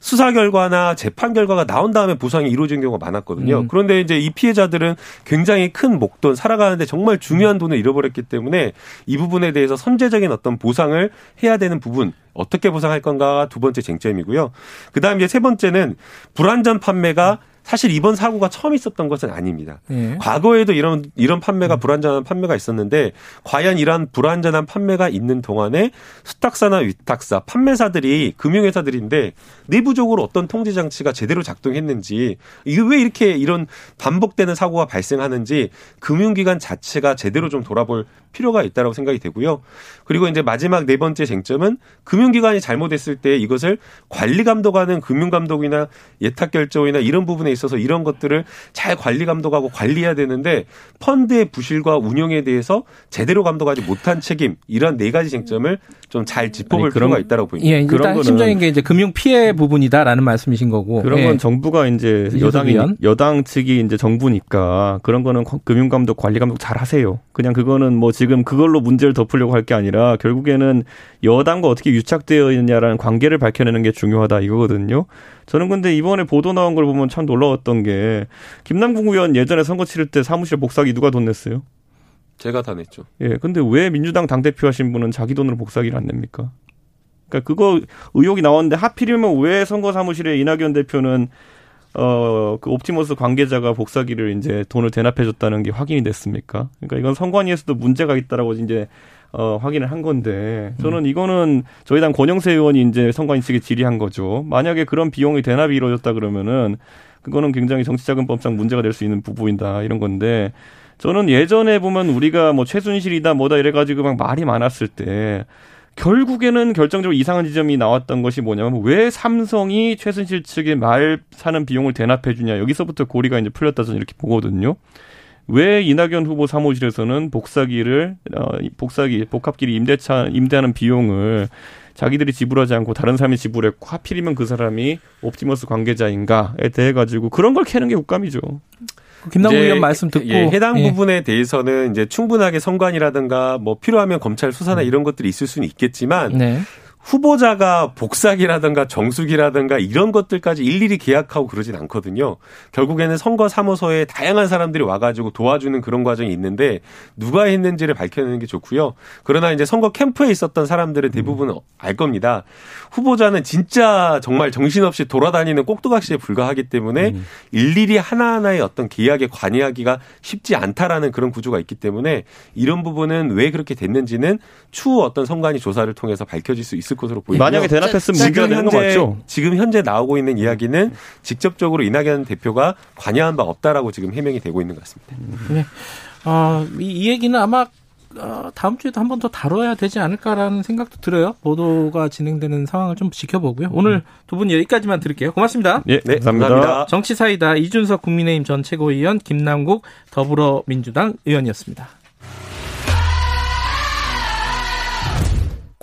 수사 결과나 재판 결과가 나온 다음에 보상이 이루어진 경우가 많았거든요. 음. 그런데 이제 이 피해자들은 굉장히 큰 목돈 살아가는데 정말 중요한 돈을 잃어버렸기 때문에 이 부분에 대해서 선제적인 어떤 보상을 해야 되는 부분 어떻게 보상할 건가 두 번째 쟁점이고요. 그다음 이제 세 번째는 불안전 판매가 사실 이번 사고가 처음 있었던 것은 아닙니다. 네. 과거에도 이런 이런 판매가 음. 불안전한 판매가 있었는데 과연 이러한 불안전한 판매가 있는 동안에 수탁사나 위탁사 판매사들이 금융회사들인데 내부적으로 어떤 통제 장치가 제대로 작동했는지 이게 왜 이렇게 이런 반복되는 사고가 발생하는지 금융기관 자체가 제대로 좀 돌아볼 필요가 있다고 생각이 되고요. 그리고 이제 마지막 네 번째 쟁점은 금융기관이 잘못했을 때 이것을 관리 감독하는 금융감독이나 예탁 결제원이나 이런 부분에 있어서 이런 것들을 잘 관리 감독하고 관리해야 되는데 펀드의 부실과 운영에 대해서 제대로 감독하지 못한 책임 이런 네 가지 쟁점을 좀 잘 짚어볼 그런, 필요가 있다고 보입니다. 예, 일단 핵심적인 게 이제 금융 피해 부분이다라는 말씀이신 거고 그런 건 예. 정부가 이제 여당이 여당 측이 이제 정부니까 그런 거는 금융 감독 관리 감독 잘 하세요. 그냥 그거는 뭐 지금 그걸로 문제를 덮으려고 할 게 아니라 결국에는 여당과 어떻게 유착되어 있느냐라는 관계를 밝혀내는 게 중요하다 이거거든요. 저는 근데 이번에 보도 나온 걸 보면 참 놀라웠던 게 김남국 의원 예전에 선거 치를 때 사무실 복사기 누가 돈 냈어요? 제가 다 냈죠. 예, 근데 왜 민주당 당대표 하신 분은 자기 돈으로 복사기를 안 냅니까? 그러니까 그거 의혹이 나왔는데 하필이면 왜 선거 사무실에 이낙연 대표는 어, 그 옵티머스 관계자가 복사기를 이제 돈을 대납해 줬다는 게 확인이 됐습니까? 그러니까 이건 선관위에서도 문제가 있다라고 이제 어, 확인을 한 건데 저는 음. 이거는 저희 당 권영세 의원이 이제 선관위 측에 질의한 거죠. 만약에 그런 비용이 대납이 이루어졌다 그러면은 그거는 굉장히 정치자금법상 문제가 될 수 있는 부분이다 이런 건데 저는 예전에 보면 우리가 뭐 최순실이다 뭐다 이래가지고 막 말이 많았을 때 결국에는 결정적으로 이상한 지점이 나왔던 것이 뭐냐면 왜 삼성이 최순실 측에 말 사는 비용을 대납해 주냐 여기서부터 고리가 이제 풀렸다 저는 이렇게 보거든요. 왜 이낙연 후보 사무실에서는 복사기를 어 복사기 복합기를 임대차 임대하는 비용을 자기들이 지불하지 않고 다른 사람이 지불했고 하필이면 그 사람이 옵티머스 관계자인가에 대해 가지고 그런 걸 캐는 게 국감이죠. 김남국 의원 말씀 듣고 예, 해당 예. 부분에 대해서는 이제 충분하게 선관이라든가 뭐 필요하면 검찰 수사나 음. 이런 것들이 있을 수는 있겠지만 네. 후보자가 복사기라든가 정수기라든가 이런 것들까지 일일이 계약하고 그러진 않거든요. 결국에는 선거 사무소에 다양한 사람들이 와가지고 도와주는 그런 과정이 있는데 누가 했는지를 밝혀내는 게 좋고요. 그러나 이제 선거 캠프에 있었던 사람들은 대부분 음. 알 겁니다. 후보자는 진짜 정말 정신없이 돌아다니는 꼭두각시에 불과하기 때문에 음. 일일이 하나하나의 어떤 계약에 관여하기가 쉽지 않다라는 그런 구조가 있기 때문에 이런 부분은 왜 그렇게 됐는지는 추후 어떤 선관위 조사를 통해서 밝혀질 수 있을 것으로 보입니다. 만약에 대납했으면 지금 현재 지금 현재 나오고 있는 이야기는 직접적으로 이낙연 대표가 관여한 바 없다라고 지금 해명이 되고 있는 것 같습니다. 네. 어, 이, 이 얘기는 아마 어, 다음 주에도 한 번 더 다뤄야 되지 않을까라는 생각도 들어요. 보도가 진행되는 상황을 좀 지켜보고요. 오늘 두 분 여기까지만 들을게요. 고맙습니다. 예, 네, 감사합니다. 감사합니다. 정치사이다 이준석 국민의힘 전 최고위원 김남국 더불어민주당 의원이었습니다.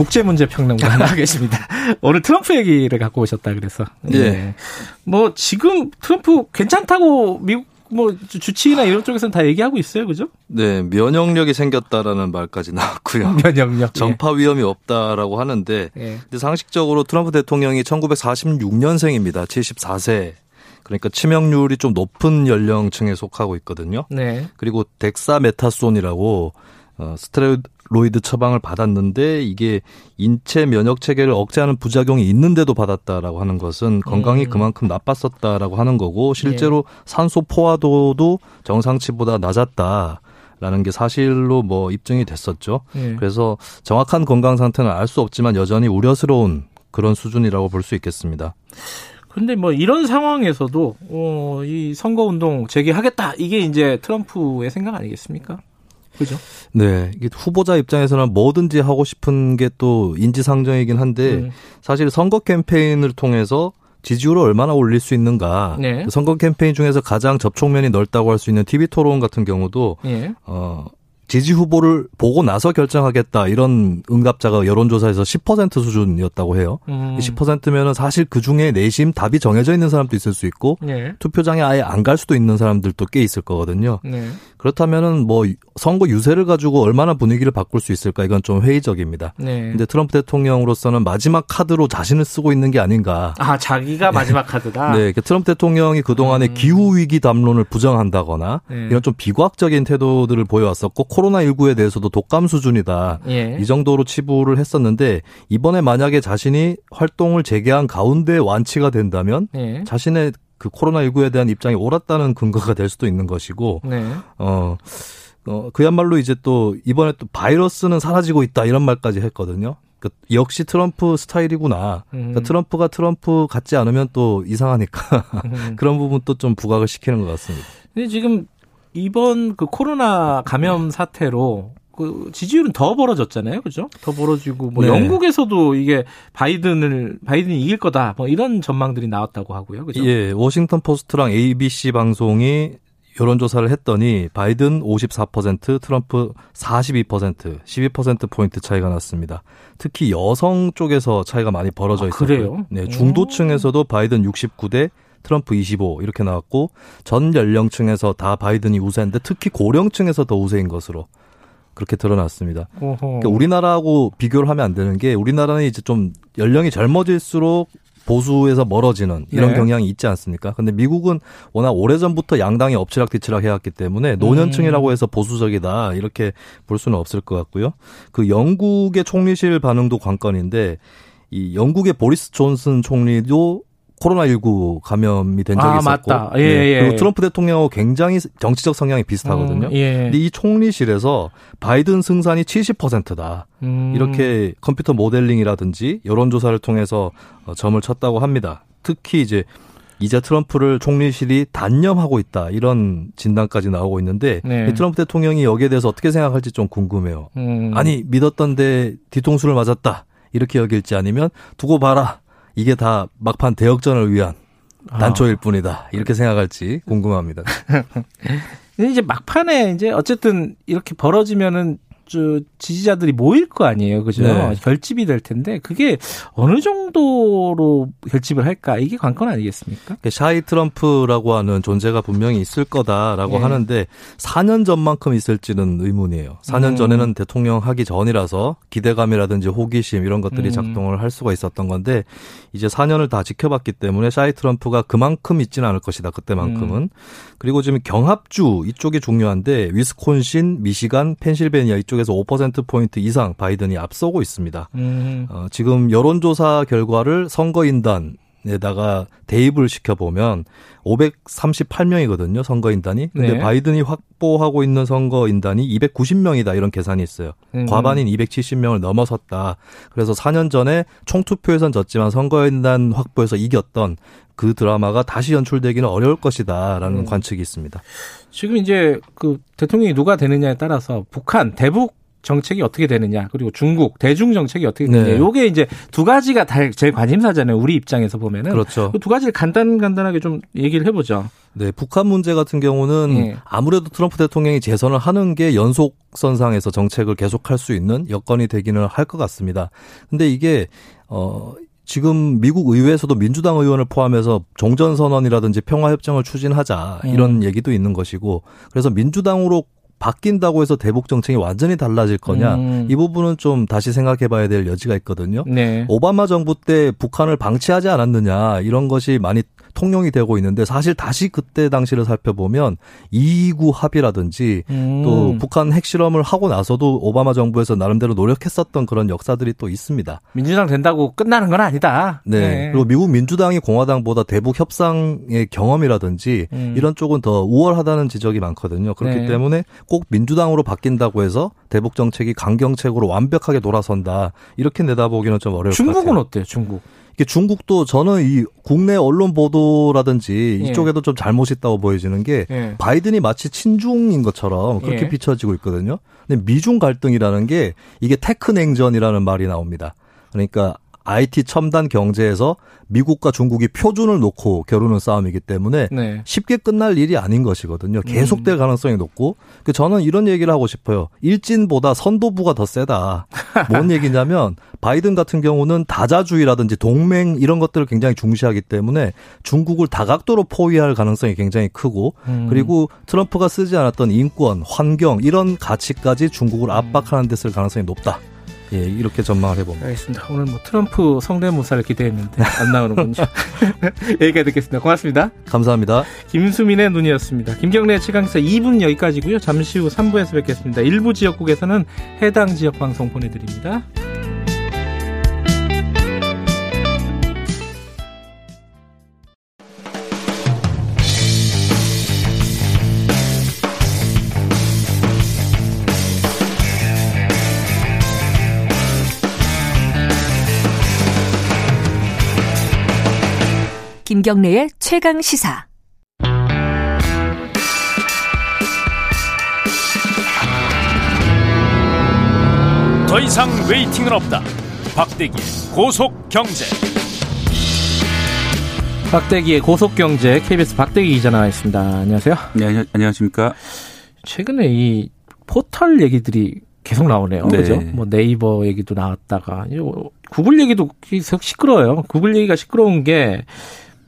국제문제평론가 나와 계십니다. 오늘 트럼프 얘기를 갖고 오셨다 그래서. 네. 네. 뭐 지금 트럼프 괜찮다고 미국 뭐 주치의나 이런 쪽에서는 다 얘기하고 있어요, 그죠? 네, 면역력이 생겼다라는 말까지 나왔고요. 면역력. 전파 위험이 없다라고 하는데, 예. 근데 상식적으로 트럼프 대통령이 1946년생입니다. 74세. 그러니까 치명률이 좀 높은 연령층에 속하고 있거든요. 네. 그리고 덱사메타손이라고 어, 스테로이드 처방을 받았는데 이게 인체 면역 체계를 억제하는 부작용이 있는데도 받았다라고 하는 것은 건강이 음. 그만큼 나빴었다라고 하는 거고 실제로 예. 산소 포화도도 정상치보다 낮았다. 라는 게 사실로 뭐 입증이 됐었죠. 예. 그래서 정확한 건강 상태는 알 수 없지만 여전히 우려스러운 그런 수준이라고 볼 수 있겠습니다. 근데 뭐 이런 상황에서도 어, 이 선거 운동 재개하겠다 이게 이제 트럼프의 생각 아니겠습니까? 그죠? 네. 이게 후보자 입장에서는 뭐든지 하고 싶은 게 또 인지상정이긴 한데 음. 사실 선거 캠페인을 통해서 지지율을 얼마나 올릴 수 있는가. 네. 선거 캠페인 중에서 가장 접촉면이 넓다고 할 수 있는 TV 토론 같은 경우도 네. 어 지지 후보를 보고 나서 결정하겠다 이런 응답자가 여론조사에서 10% 수준이었다고 해요. 음. 10%면은 사실 그 중에 내심 답이 정해져 있는 사람도 있을 수 있고 네. 투표장에 아예 안 갈 수도 있는 사람들도 꽤 있을 거거든요. 네. 그렇다면은 뭐 선거 유세를 가지고 얼마나 분위기를 바꿀 수 있을까 이건 좀 회의적입니다. 네. 근데 트럼프 대통령으로서는 마지막 카드로 자신을 쓰고 있는 게 아닌가. 아 자기가 마지막 카드다. 네, 그러니까 트럼프 대통령이 그 동안에 음. 기후 위기 담론을 부정한다거나 네. 이런 좀 비과학적인 태도들을 보여왔었고 코로나19에 대해서도 독감 수준이다. 예. 이 정도로 치부를 했었는데 이번에 만약에 자신이 활동을 재개한 가운데 완치가 된다면 예. 자신의 그 코로나19에 대한 입장이 옳았다는 근거가 될 수도 있는 것이고, 네. 어, 어, 그야말로 이제 또 이번에 또 바이러스는 사라지고 있다 이런 말까지 했거든요. 그 역시 트럼프 스타일이구나. 그러니까 음. 그러니까 트럼프가 트럼프 같지 않으면 또 이상하니까 음. 그런 부분 또 좀 부각을 시키는 것 같습니다. 근데 지금 이번 그 코로나 감염 사태로 그 지지율은 더 벌어졌잖아요, 그죠? 더 벌어지고 뭐 네. 영국에서도 이게 바이든을 바이든이 이길 거다, 뭐 이런 전망들이 나왔다고 하고요, 그죠? 예, 워싱턴 포스트랑 ABC 방송이 여론 조사를 했더니 바이든 54%, 트럼프 42%, 12% 포인트 차이가 났습니다. 특히 여성 쪽에서 차이가 많이 벌어져 아. 그래요? 네, 중도층에서도 바이든 69대 트럼프 25 이렇게 나왔고 전 연령층에서 다 바이든이 우세인데 특히 고령층에서 더 우세인 것으로 그렇게 드러났습니다. 그러니까 우리나라하고 비교를 하면 안 되는 게 우리나라는 이제 좀 연령이 젊어질수록 보수에서 멀어지는 이런 네. 경향이 있지 않습니까? 근데 미국은 워낙 오래전부터 양당이 엎치락뒤치락 해왔기 때문에 노년층이라고 해서 보수적이다 이렇게 볼 수는 없을 것 같고요. 그 영국의 총리실 반응도 관건인데 이 영국의 보리스 존슨 총리도 코로나19 감염이 된 적이 아, 있었고 맞다. 예, 네. 예. 그리고 트럼프 대통령하고 굉장히 정치적 성향이 비슷하거든요. 음, 예. 근데 이 총리실에서 바이든 승산이 70%다. 음. 이렇게 컴퓨터 모델링이라든지 여론조사를 통해서 어, 점을 쳤다고 합니다. 특히 이제 이제 트럼프를 총리실이 단념하고 있다 이런 진단까지 나오고 있는데 네. 트럼프 대통령이 여기에 대해서 어떻게 생각할지 좀 궁금해요. 음. 아니 믿었던데 뒤통수를 맞았다 이렇게 여길지 아니면 두고 봐라 이게 다 막판 대역전을 위한 단초일 뿐이다. 이렇게 생각할지 궁금합니다. 이제 막판에 이제 어쨌든 이렇게 벌어지면은 저 지지자들이 모일 거 아니에요. 그죠? 네. 결집이 될 텐데 그게 어느 정도로 결집을 할까? 이게 관건 아니겠습니까? 샤이 트럼프라고 하는 존재가 분명히 있을 거다라고 네. 하는데 4년 전만큼 있을지는 의문이에요. 4년 음. 전에는 대통령 하기 전이라서 기대감이라든지 호기심 이런 것들이 음. 작동을 할 수가 있었던 건데 이제 4년을 다 지켜봤기 때문에 샤이 트럼프가 그만큼 있지는 않을 것이다. 그때만큼은. 음. 그리고 지금 경합주 이쪽이 중요한데 위스콘신, 미시간, 펜실베니아 이쪽 에서 5%포인트 이상 바이든이 앞서고 있습니다. 음. 어, 지금 여론조사 결과를 선거인단 에다가 대입을 시켜보면 538명이거든요, 선거인단이. 근데 네. 바이든이 확보하고 있는 선거인단이 290명이다, 이런 계산이 있어요. 음. 과반인 270명을 넘어섰다. 그래서 4년 전에 총투표에선 졌지만 선거인단 확보에서 이겼던 그 드라마가 다시 연출되기는 어려울 것이다라는 음. 관측이 있습니다. 지금 이제 그 대통령이 누가 되느냐에 따라서 북한 대북 정책이 어떻게 되느냐 그리고 중국 대중 정책이 어떻게 되느냐 네. 요게 이제 두 가지가 다 제일 관심사잖아요 우리 입장에서 보면은 그렇죠. 그두 가지를 간단 간단하게 좀 얘기를 해보죠. 네, 북한 문제 같은 경우는 네. 아무래도 트럼프 대통령이 재선을 하는 게 연속선상에서 정책을 계속할 수 있는 여건이 되기는 할 것 같습니다. 근데 이게 어 지금 미국 의회에서도 민주당 의원을 포함해서 종전 선언이라든지 평화 협정을 추진하자 이런 음. 얘기도 있는 것이고 그래서 민주당으로 바뀐다고 해서 대북 정책이 완전히 달라질 거냐 음. 이 부분은 좀 다시 생각해봐야 될 여지가 있거든요. 네. 오바마 정부 때 북한을 방치하지 않았느냐 이런 것이 많이 통용이 되고 있는데 사실 다시 그때 당시를 살펴보면 이구 합의라든지 음. 또 북한 핵실험을 하고 나서도 오바마 정부에서 나름대로 노력했었던 그런 역사들이 또 있습니다. 민주당 된다고 끝나는 건 아니다. 네. 네. 그리고 미국 민주당이 공화당보다 대북 협상의 경험이라든지 음. 이런 쪽은 더 우월하다는 지적이 많거든요. 그렇기 네. 때문에 꼭 민주당으로 바뀐다고 해서 대북 정책이 강경책으로 완벽하게 돌아선다 이렇게 내다보기는 좀 어려울 것 같아요. 중국은 어때요? 중국? 중국도 저는 이 국내 언론 보도라든지 예. 이쪽에도 좀 잘못 있다고 보여지는 게 예. 바이든이 마치 친중인 것처럼 그렇게 예. 비춰지고 있거든요. 근데 미중 갈등이라는 게 이게 테크 냉전이라는 말이 나옵니다. 그러니까 IT 첨단 경제에서 미국과 중국이 표준을 놓고 겨루는 싸움이기 때문에 네. 쉽게 끝날 일이 아닌 것이거든요. 계속될 음. 가능성이 높고 그 저는 이런 얘기를 하고 싶어요. 일진보다 선도부가 더 세다. 뭔 얘기냐면 바이든 같은 경우는 다자주의라든지 동맹 이런 것들을 굉장히 중시하기 때문에 중국을 다각도로 포위할 가능성이 굉장히 크고 음. 그리고 트럼프가 쓰지 않았던 인권, 환경 이런 가치까지 중국을 압박하는 데 쓸 가능성이 높다. 예, 이렇게 전망을 해봅니다. 알겠습니다. 오늘 뭐 트럼프 성대모사를 기대했는데 안 나오는군요. 여기까지 듣겠습니다. 고맙습니다. 감사합니다. 김수민의 눈이었습니다. 김경래 최강사 2분 여기까지고요. 잠시 후 3부에서 뵙겠습니다. 일부 지역국에서는 해당 지역 방송 보내드립니다. 김경래의 최강 시사. 더 이상 웨이팅은 없다. 박대기 고속 경제. 박대기의 고속 경제 KBS 박대기 기자 나와 있습니다. 안녕하세요. 네, 안녕하십니까. 최근에 이 포털 얘기들이 계속 나오네요. 네. 그죠? 뭐 네이버 얘기도 나왔다가 구글 얘기도 계속 시끄러워요. 구글 얘기가 시끄러운 게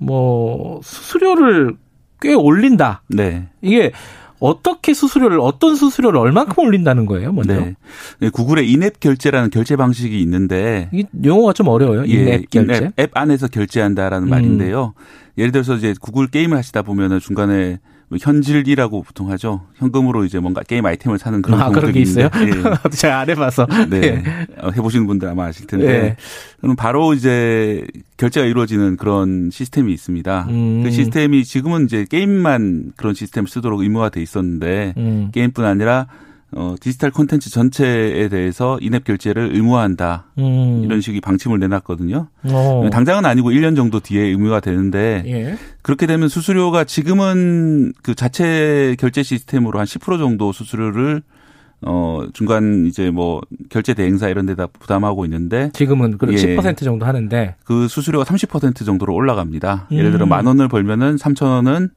뭐 수수료를 꽤 올린다. 네. 이게 어떻게 수수료를 어떤 수수료를 얼마큼 올린다는 거예요, 먼저? 네. 네 구글의 인앱 결제라는 결제 방식이 있는데 이 용어가 좀 어려워요. 예, 인앱 결제. 인앱 앱 안에서 결제한다라는 음. 말인데요. 예를 들어서 이제 구글 게임을 하시다 보면은 중간에 뭐 현질이라고 보통 하죠. 현금으로 이제 뭔가 게임 아이템을 사는 그런 아, 그런 게 있어요? 예. 제가 안 해봐서. 네. 예. 어, 해보시는 분들 아마 아실 텐데. 예. 그럼 바로 이제 결제가 이루어지는 그런 시스템이 있습니다. 음. 그 시스템이 지금은 이제 게임만 그런 시스템을 쓰도록 의무화 돼 있었는데 음. 게임뿐 아니라 어, 디지털 콘텐츠 전체에 대해서 인앱 결제를 의무화한다. 음. 이런 식의 방침을 내놨거든요. 오. 어. 당장은 아니고 1년 정도 뒤에 의무화 되는데 예. 그렇게 되면 수수료가 지금은 그 자체 결제 시스템으로 한 10% 정도 수수료를 어 중간 이제 뭐 결제 대행사 이런 데다 부담하고 있는데 지금은 그 예, 10% 정도 하는데 그 수수료가 30% 정도로 올라갑니다. 음. 예를 들어 만 원을 벌면은 3천 원은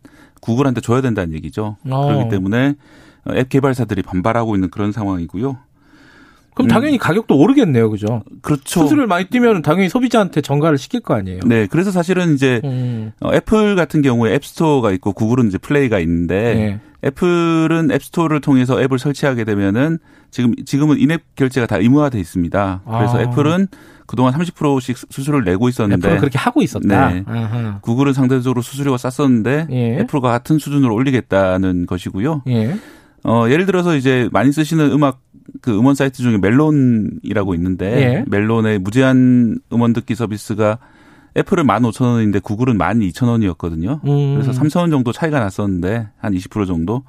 구글한테 줘야 된다는 얘기죠. 어. 그렇기 때문에 앱 개발사들이 반발하고 있는 그런 상황이고요. 그럼 음. 당연히 음. 가격도 오르겠네요, 그죠? 그렇죠. 수수료를 많이 뛰면 당연히 소비자한테 전가를 시킬 거 아니에요. 네, 그래서 사실은 이제 음. 어, 애플 같은 경우에 앱스토어가 있고 구글은 이제 플레이가 있는데 네. 애플은 앱스토어를 통해서 앱을 설치하게 되면은 지금 지금은 인앱 결제가 다 의무화돼 있습니다. 그래서 아. 애플은 그동안 30%씩 수수료를 내고 있었는데 애플은 그렇게 하고 있었다. 네. 구글은 상대적으로 수수료가 쌌었는데 예. 애플과 같은 수준으로 올리겠다는 것이고요. 예. 어, 예를 들어서 이제 많이 쓰시는 음악 그 음원 사이트 중에 멜론이라고 있는데 예. 멜론의 무제한 음원 듣기 서비스가 애플은 15,000원인데 구글은 12,000원이었거든요. 음. 그래서 3,000원 정도 차이가 났었는데 한 20% 정도.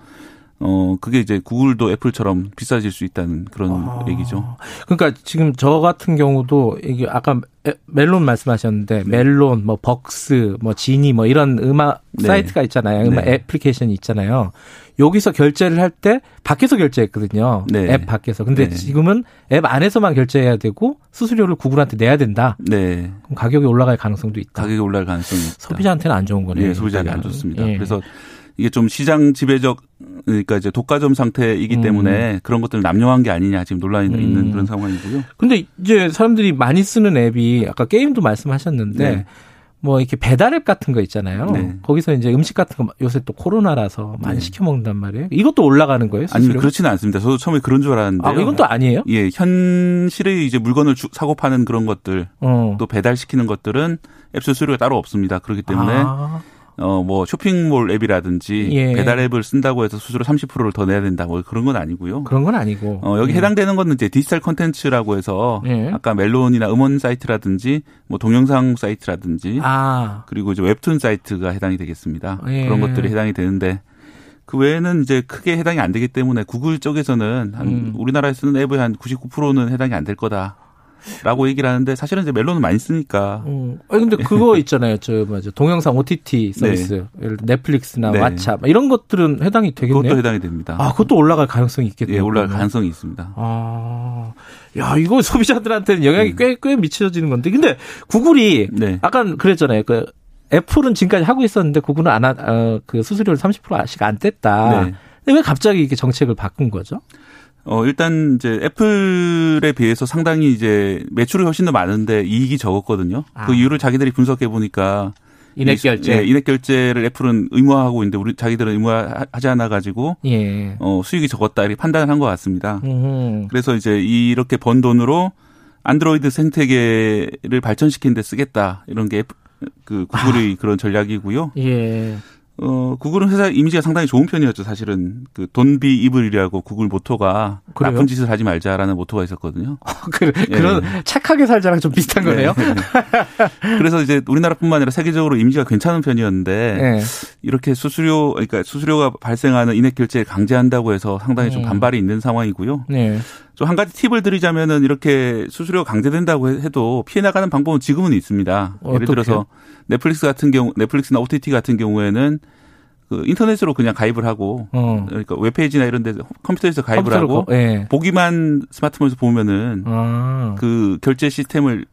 어, 그게 이제 구글도 애플처럼 비싸질 수 있다는 그런 아. 얘기죠. 그러니까 지금 저 같은 경우도 이게 아까 멜론 말씀하셨는데 네. 멜론, 뭐 벅스, 뭐 지니 뭐 이런 음악 네. 사이트가 있잖아요. 음악 네. 애플리케이션이 있잖아요. 여기서 결제를 할 때 밖에서 결제했거든요. 네. 앱 밖에서. 근데 네. 지금은 앱 안에서만 결제해야 되고 수수료를 구글한테 내야 된다. 네. 그럼 가격이 올라갈 가능성도 있다. 가격이 올라갈 가능성이 있다. 소비자한테는 안 좋은 거네요. 네, 소비자한테 안 좋습니다. 예. 그래서 이게 좀 시장 지배적 그러니까 이제 독과점 상태이기 음. 때문에 그런 것들을 남용한 게 아니냐 지금 논란이 음. 있는 그런 상황이고요. 근데 이제 사람들이 많이 쓰는 앱이 아까 게임도 말씀하셨는데 네. 뭐 이렇게 배달앱 같은 거 있잖아요. 네. 거기서 이제 음식 같은 거 요새 또 코로나라서 많이 네. 시켜 먹는단 말이에요. 이것도 올라가는 거예요? 아니 그렇지는 않습니다. 저도 처음에 그런 줄 알았는데. 아 이건 또 아니에요? 예, 현실에 이제 물건을 주, 사고 파는 그런 것들, 어. 또 배달 시키는 것들은 앱 수수료가 따로 없습니다. 그렇기 때문에. 아. 어, 뭐, 쇼핑몰 앱이라든지 예. 배달 앱을 쓴다고 해서 수수료 30%를 더 내야 된다. 뭐 그런 건 아니고요. 그런 건 아니고. 어, 여기 예. 해당되는 거는 이제 디지털 컨텐츠라고 해서 예. 아까 멜론이나 음원 사이트라든지 뭐 동영상 사이트라든지 아. 그리고 이제 웹툰 사이트가 해당이 되겠습니다. 예. 그런 것들이 해당이 되는데 그 외에는 이제 크게 해당이 안 되기 때문에 구글 쪽에서는 한 음. 우리나라에 쓰는 앱의 한 99%는 해당이 안 될 거다. 라고 얘기를 하는데 사실은 이제 멜론은 많이 쓰니까. 음. 아니, 근데 그거 있잖아요. 저, 맞아. 동영상 OTT 서비스. 네. 예를 들어 넷플릭스나 네. 왓챠. 이런 것들은 해당이 되겠네요. 그것도 해당이 됩니다. 아, 그것도 올라갈 가능성이 있겠네요. 예, 올라갈 가능성이 있습니다. 아. 야, 이거 소비자들한테는 영향이 음. 꽤, 꽤 미쳐지는 건데. 근데 구글이. 네. 아까 그랬잖아요. 그 애플은 지금까지 하고 있었는데 구글은 안, 하, 어, 그 수수료를 30%씩 안 뗐다. 네. 근데 왜 갑자기 이렇게 정책을 바꾼 거죠? 어, 일단 이제 애플에 비해서 상당히 이제 매출이 훨씬 더 많은데 이익이 적었거든요. 그 아. 그 이유를 자기들이 분석해 보니까 인액 결제. 예, 인액 결제를 애플은 의무화하고 있는데 우리 자기들은 의무화하지 않아 가지고 예. 어, 수익이 적었다 이렇게 판단을 한 것 같습니다. 음흠. 그래서 이제 이렇게 번 돈으로 안드로이드 생태계를 발전시키는 데 쓰겠다. 이런 게 그 구글의 아. 그런 전략이고요. 예. 어, 구글은 회사 이미지가 상당히 좋은 편이었죠, 사실은. 그, 돈비 이블이라고 구글 모토가 그래요? 나쁜 짓을 하지 말자라는 모토가 있었거든요. 그, 예. 그런 착하게 살자랑 좀 비슷한 네. 거네요. 그래서 이제 우리나라뿐만 아니라 세계적으로 이미지가 괜찮은 편이었는데, 네. 이렇게 수수료, 그러니까 수수료가 발생하는 인액 결제를 강제한다고 해서 상당히 좀 음. 반발이 있는 상황이고요. 네. 좀한 가지 팁을 드리자면은 이렇게 수수료가 강제된다고 해도 피해 나가는 방법은 지금은 있습니다. 어떻게? 예를 들어서 넷플릭스 같은 경우 넷플릭스나 OTT 같은 경우에는 그 인터넷으로 그냥 가입을 하고 어. 그러니까 웹페이지나 이런 데 컴퓨터에서 가입을 하고 예. 보기만 스마트폰에서 보면은 아. 그 결제 시스템을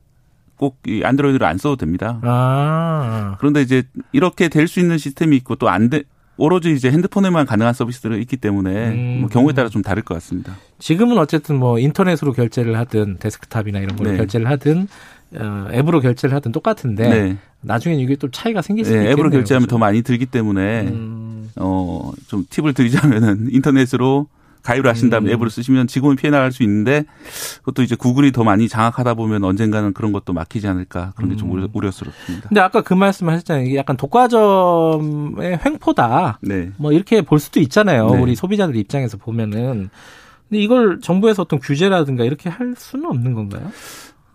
꼭 이 안드로이드를 안 써도 됩니다. 아. 그런데 이제 이렇게 될 수 있는 시스템이 있고 또 안 돼, 오로지 이제 핸드폰에만 가능한 서비스들이 있기 때문에 음. 뭐 경우에 따라 좀 다를 것 같습니다. 지금은 어쨌든 뭐 인터넷으로 결제를 하든 데스크탑이나 이런 걸로 네. 결제를 하든 어, 앱으로 결제를 하든 똑같은데 네. 나중에 이게 또 차이가 생길 수 네, 있겠네요. 앱으로 결제하면 그렇죠? 더 많이 들기 때문에 음. 어좀 팁을 드리자면은 인터넷으로 가입을 하신 다음에 음. 앱으로 쓰시면 지금은 피해 나갈 수 있는데 그것도 이제 구글이 더 많이 장악하다 보면 언젠가는 그런 것도 막히지 않을까 그런 게좀 음. 우려스럽습니다. 근데 아까 그 말씀 하셨잖아요. 이게 약간 독과점의 횡포다. 네. 뭐 이렇게 볼 수도 있잖아요. 네. 우리 소비자들 입장에서 보면은. 근데 이걸 정부에서 어떤 규제라든가 이렇게 할 수는 없는 건가요?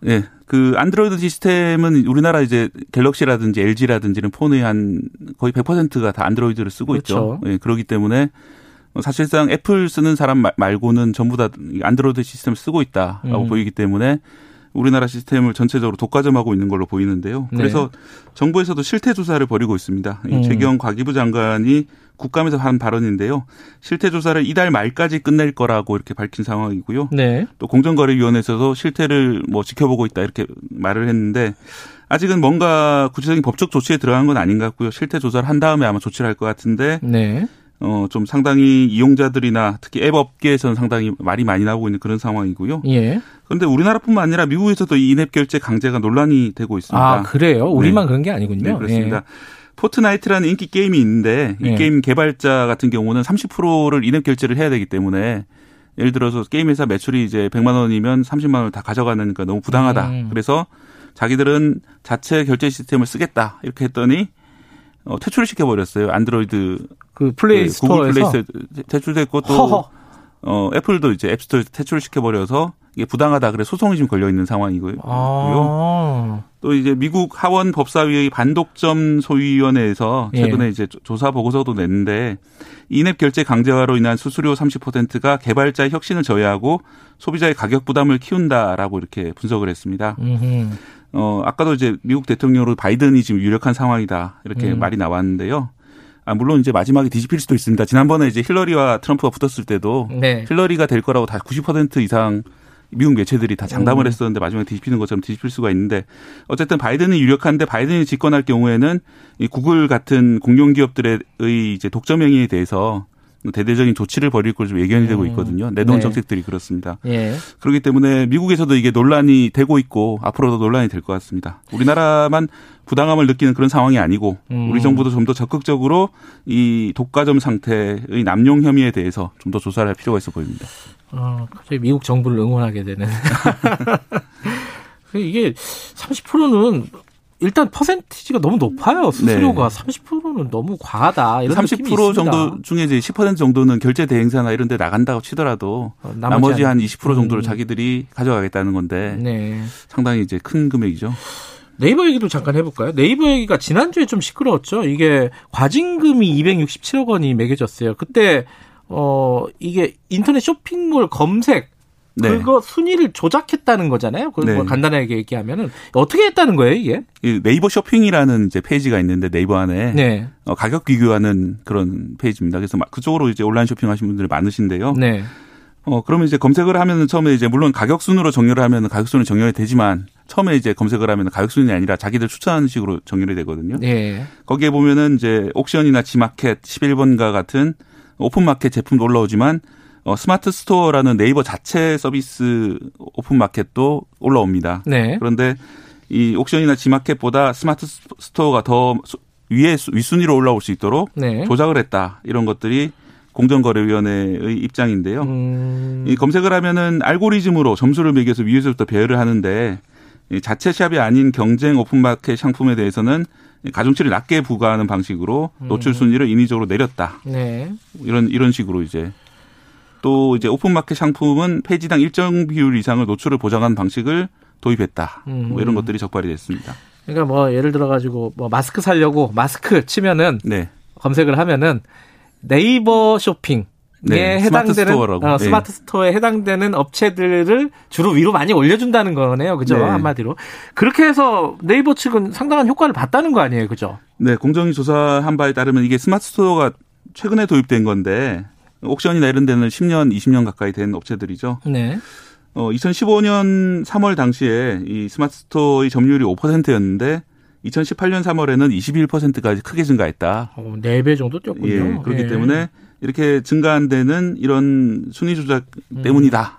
예. 그 안드로이드 시스템은 우리나라 이제 갤럭시라든지 LG라든지는 폰의 한 거의 100%가 다 안드로이드를 쓰고 그렇죠. 있죠. 예. 그렇기 때문에 사실상 애플 쓰는 사람 말고는 전부 다 안드로이드 시스템을 쓰고 있다라고 음. 보이기 때문에 우리나라 시스템을 전체적으로 독과점하고 있는 걸로 보이는데요. 네. 그래서 네. 정부에서도 실태 조사를 벌이고 있습니다. 음. 최경 과기부 장관이 국감에서 한 발언인데요. 실태 조사를 이달 말까지 끝낼 거라고 이렇게 밝힌 상황이고요. 네. 또 공정거래위원회에서도 실태를 뭐 지켜보고 있다 이렇게 말을 했는데 아직은 뭔가 구체적인 법적 조치에 들어간 건 아닌 것 같고요. 실태 조사를 한 다음에 아마 조치를 할 것 같은데 네. 어, 좀 상당히 이용자들이나 특히 앱 업계에서는 상당히 말이 많이 나오고 있는 그런 상황이고요. 예. 그런데 우리나라뿐만 아니라 미국에서도 이 인앱 결제 강제가 논란이 되고 있습니다. 아, 그래요? 우리만 네. 그런 게 아니군요. 네, 그렇습니다. 예. 포트나이트라는 인기 게임이 있는데 이 예. 게임 개발자 같은 경우는 30%를 인앱 결제를 해야 되기 때문에 예를 들어서 게임 회사 매출이 이제 100만 원이면 30만 원을 다 가져가니까 너무 부당하다. 음. 그래서 자기들은 자체 결제 시스템을 쓰겠다. 이렇게 했더니 어, 퇴출을 시켜버렸어요. 안드로이드 그 플레이 네, 스토어에서 구글 플레이 퇴출됐고 또 허허. 어, 애플도 이제 앱스토어에서 퇴출을 시켜버려서 이게 부당하다 그래 소송이 지금 걸려 있는 상황이고요. 아. 또 이제 미국 하원 법사위의 반독점 소위위원회에서 예. 최근에 예. 이제 조사 보고서도 냈는데 인앱 결제 강제화로 인한 수수료 30%가 개발자의 혁신을 저해하고 소비자의 가격 부담을 키운다라고 이렇게 분석을 했습니다. 음흠. 어, 아까도 이제 미국 대통령으로 바이든이 지금 유력한 상황이다. 이렇게 음. 말이 나왔는데요. 아, 물론 이제 마지막에 뒤집힐 수도 있습니다. 지난번에 이제 힐러리와 트럼프가 붙었을 때도 네. 힐러리가 될 거라고 다 90% 이상 미국 매체들이 다 장담을 음. 했었는데 마지막에 뒤집히는 것처럼 뒤집힐 수가 있는데 어쨌든 바이든이 유력한데 바이든이 집권할 경우에는 이 구글 같은 공룡 기업들의 이제 독점 행위에 대해서 대대적인 조치를 벌일 걸좀 예견이 되고 음. 있거든요. 내놓은 네. 정책들이 그렇습니다. 예. 그렇기 때문에 미국에서도 이게 논란이 되고 있고 앞으로도 논란이 될 것 같습니다. 우리나라만 부당함을 느끼는 그런 상황이 아니고 음. 우리 정부도 좀 더 적극적으로 이 독과점 상태의 남용 혐의에 대해서 좀 더 조사를 할 필요가 있어 보입니다. 어, 갑자기 미국 정부를 응원하게 되는. 이게 30%는 일단 퍼센티지가 너무 높아요. 수수료가 네. 30%는 너무 과하다. 이런 30% 정도 중에 이제 10% 정도는 결제 대행사나 이런 데 나간다고 치더라도 어, 나머지, 나머지 한 20% 정도를 음. 자기들이 가져가겠다는 건데 네. 상당히 이제 큰 금액이죠. 네이버 얘기도 잠깐 해볼까요? 네이버 얘기가 지난주에 좀 시끄러웠죠. 이게 과징금이 267억 원이 매겨졌어요. 그때 어 이게 인터넷 쇼핑몰 검색 네. 그거 순위를 조작했다는 거잖아요. 그걸 네. 뭐 간단하게 얘기하면은 어떻게 했다는 거예요, 이게? 네이버 쇼핑이라는 이제 페이지가 있는데 네이버 안에 네. 어, 가격 비교하는 그런 페이지입니다. 그래서 그쪽으로 이제 온라인 쇼핑하시는 분들이 많으신데요. 네. 어 그러면 이제 검색을 하면은 처음에 이제 물론 가격 순으로 정렬을 하면은 가격 순은 정렬이 되지만 처음에 이제 검색을 하면 가격 순이 아니라 자기들 추천하는 식으로 정렬이 되거든요. 네. 거기에 보면은 이제 옥션이나 지마켓 11번가 같은 오픈마켓 제품도 올라오지만 어, 스마트 스토어라는 네이버 자체 서비스 오픈 마켓도 올라옵니다. 네. 그런데 이 옥션이나 지마켓보다 스마트 스토어가 더 위에 윗순위로 올라올 수 있도록 네. 조작을 했다. 이런 것들이 공정거래위원회의 입장인데요. 음. 이 검색을 하면은 알고리즘으로 점수를 매겨서 위에서부터 배열을 하는데 이 자체 샵이 아닌 경쟁 오픈마켓 상품에 대해서는 가중치를 낮게 부과하는 방식으로 노출 순위를 인위적으로 내렸다. 네. 이런 이런 식으로 이제 또 이제 오픈마켓 상품은 페이지당 일정 비율 이상을 노출을 보장하는 방식을 도입했다. 뭐 이런 것들이 적발이 됐습니다. 그러니까 뭐 예를 들어 가지고 뭐 마스크 살려고 마스크 치면은 네. 검색을 하면은 네이버 쇼핑 네, 해당되는 스마트, 스토어라고. 어, 스마트 네. 스토어에 해당되는 업체들을 주로 위로 많이 올려준다는 거네요, 그죠? 네. 한마디로 그렇게 해서 네이버 측은 상당한 효과를 봤다는 거 아니에요, 그죠? 네, 공정위 조사한 바에 따르면 이게 스마트 스토어가 최근에 도입된 건데 옥션이나 이런 데는 10년, 20년 가까이 된 업체들이죠. 네. 어, 2015년 3월 당시에 이 스마트 스토어의 점유율이 5%였는데 2018년 3월에는 21%까지 크게 증가했다. 어, 4배 정도 뛰었군요. 예, 그렇기 예. 때문에 이렇게 증가한 데는 이런 순위 조작 때문이다.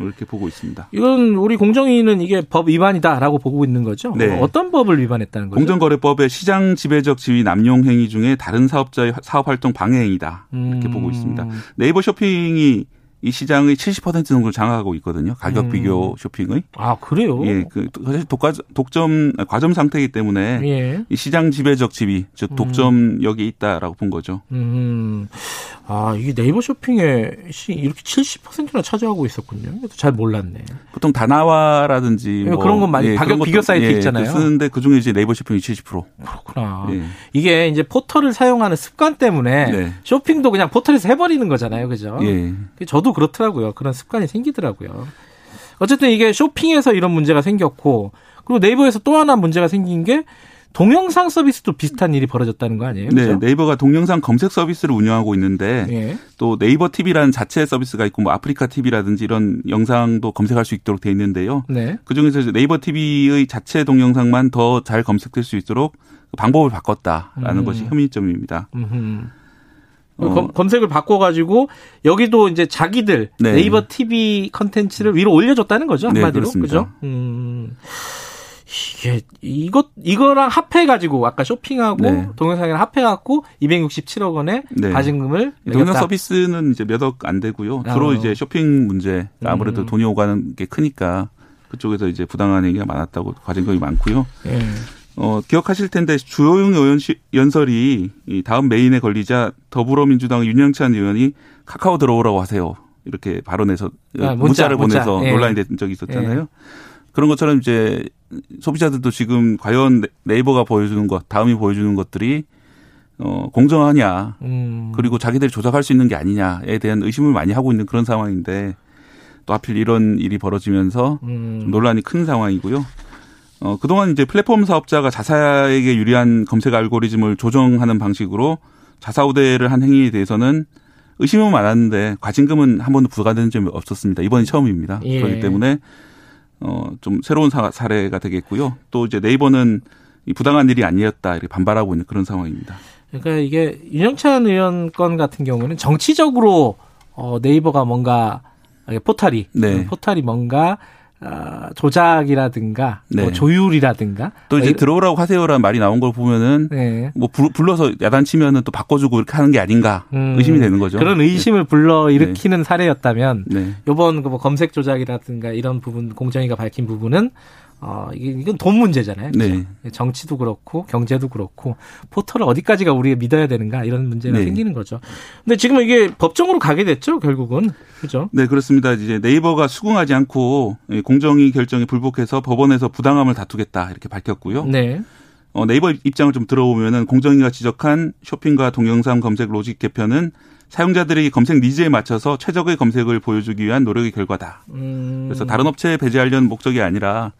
이렇게 보고 있습니다. 이건 우리 공정위는 이게 법 위반이다라고 보고 있는 거죠? 네. 어떤 법을 위반했다는 거죠? 공정거래법의 시장 지배적 지위 남용 행위 중에 다른 사업자의 사업 활동 방해 행위다 이렇게 음. 보고 있습니다. 네이버 쇼핑이 이 시장의 70% 정도를 장악하고 있거든요. 가격 음. 비교 쇼핑의. 아, 그래요? 예. 그, 사실 독과, 독점, 과점 상태이기 때문에 예. 이 시장 지배적 지위, 즉, 독점력이 있다라고 본 거죠. 음. 아, 이게 네이버 쇼핑에 이렇게 70%나 차지하고 있었군요. 잘 몰랐네. 보통 다나와라든지 뭐 그런 건 많이 예, 가격 비교 사이트 예, 있잖아요. 쓰는데 그 중에 이제 네이버 쇼핑이 70%. 그렇구나. 예. 이게 이제 포털을 사용하는 습관 때문에 네. 쇼핑도 그냥 포털에서 해버리는 거잖아요. 그죠? 예. 저도 그렇더라고요. 그런 습관이 생기더라고요. 어쨌든 이게 쇼핑에서 이런 문제가 생겼고 그리고 네이버에서 또 하나 문제가 생긴 게 동영상 서비스도 비슷한 일이 벌어졌다는 거 아니에요? 네, 그렇죠? 네이버가 동영상 검색 서비스를 운영하고 있는데 네. 또 네이버 TV라는 자체 서비스가 있고 뭐 아프리카 TV라든지 이런 영상도 검색할 수 있도록 돼 있는데요. 네. 그 중에서 네이버 TV의 자체 동영상만 더 잘 검색될 수 있도록 방법을 바꿨다라는 음. 것이 혐의점입니다. 어. 검색을 바꿔가지고 여기도 이제 자기들 네이버 TV 컨텐츠를 위로 올려줬다는 거죠 네, 한마디로 네, 그죠? 음. 이게 이것 이거랑 합해 가지고 아까 쇼핑하고 네. 동영상이랑 합해 갖고 267억 원의 네. 과징금을 동영 서비스는 이제 몇 억 안 되고요. 주로 어. 이제 쇼핑 문제 아무래도 음. 돈이 오가는 게 크니까 그쪽에서 이제 부당한 얘기가 많았다고 가진금이 많고요. 네. 어, 기억하실 텐데 주호영 의원 연설이 이 다음 메인에 걸리자 더불어민주당 윤영찬 의원이 카카오 들어오라고 하세요. 이렇게 발언해서 아, 문자, 를 보내서 예. 논란이 된 적이 있었잖아요. 예. 그런 것처럼 이제 소비자들도 지금 과연 네이버가 보여주는 것, 다음이 보여주는 것들이 어, 공정하냐, 음. 그리고 자기들이 조작할 수 있는 게 아니냐에 대한 의심을 많이 하고 있는 그런 상황인데 또 하필 이런 일이 벌어지면서 음. 논란이 큰 상황이고요. 어, 그동안 이제 플랫폼 사업자가 자사에게 유리한 검색 알고리즘을 조정하는 방식으로 자사 우대를 한 행위에 대해서는 의심은 많았는데 과징금은 한 번도 부과된 적이 없었습니다. 이번이 처음입니다. 예. 그렇기 때문에 어, 좀 새로운 사, 사례가 되겠고요. 또 이제 네이버는 이 부당한 일이 아니었다 이렇게 반발하고 있는 그런 상황입니다. 그러니까 이게 윤영찬 의원 건 같은 경우는 정치적으로 어, 네이버가 뭔가 포탈이 네. 포탈이 뭔가 어, 조작이라든가 뭐 네. 뭐 조율이라든가 또 이제 뭐 들어오라고 하세요라는 말이 나온 걸 보면은 네. 뭐 부, 불러서 야단치면은 또 바꿔주고 이렇게 하는 게 아닌가 음, 의심이 되는 거죠. 그런 의심을 네. 불러 일으키는 네. 사례였다면 네. 이번 그 뭐 검색 조작이라든가 이런 부분 공정위가 밝힌 부분은 어, 이건 돈 문제잖아요. 그렇죠? 네. 정치도 그렇고 경제도 그렇고 포털을 어디까지가 우리가 믿어야 되는가 이런 문제가 네. 생기는 거죠. 근데 지금 이게 법정으로 가게 됐죠, 결국은. 그죠? 네, 그렇습니다. 이제 네이버가 수긍하지 않고 공정위 결정에 불복해서 법원에서 부당함을 다투겠다 이렇게 밝혔고요. 네. 어, 네이버 입장을 좀 들어보면은 공정위가 지적한 쇼핑과 동영상 검색 로직 개편은 사용자들이 검색 니즈에 맞춰서 최적의 검색을 보여주기 위한 노력의 결과다. 음. 그래서 다른 업체에 배제하려는 목적이 아니라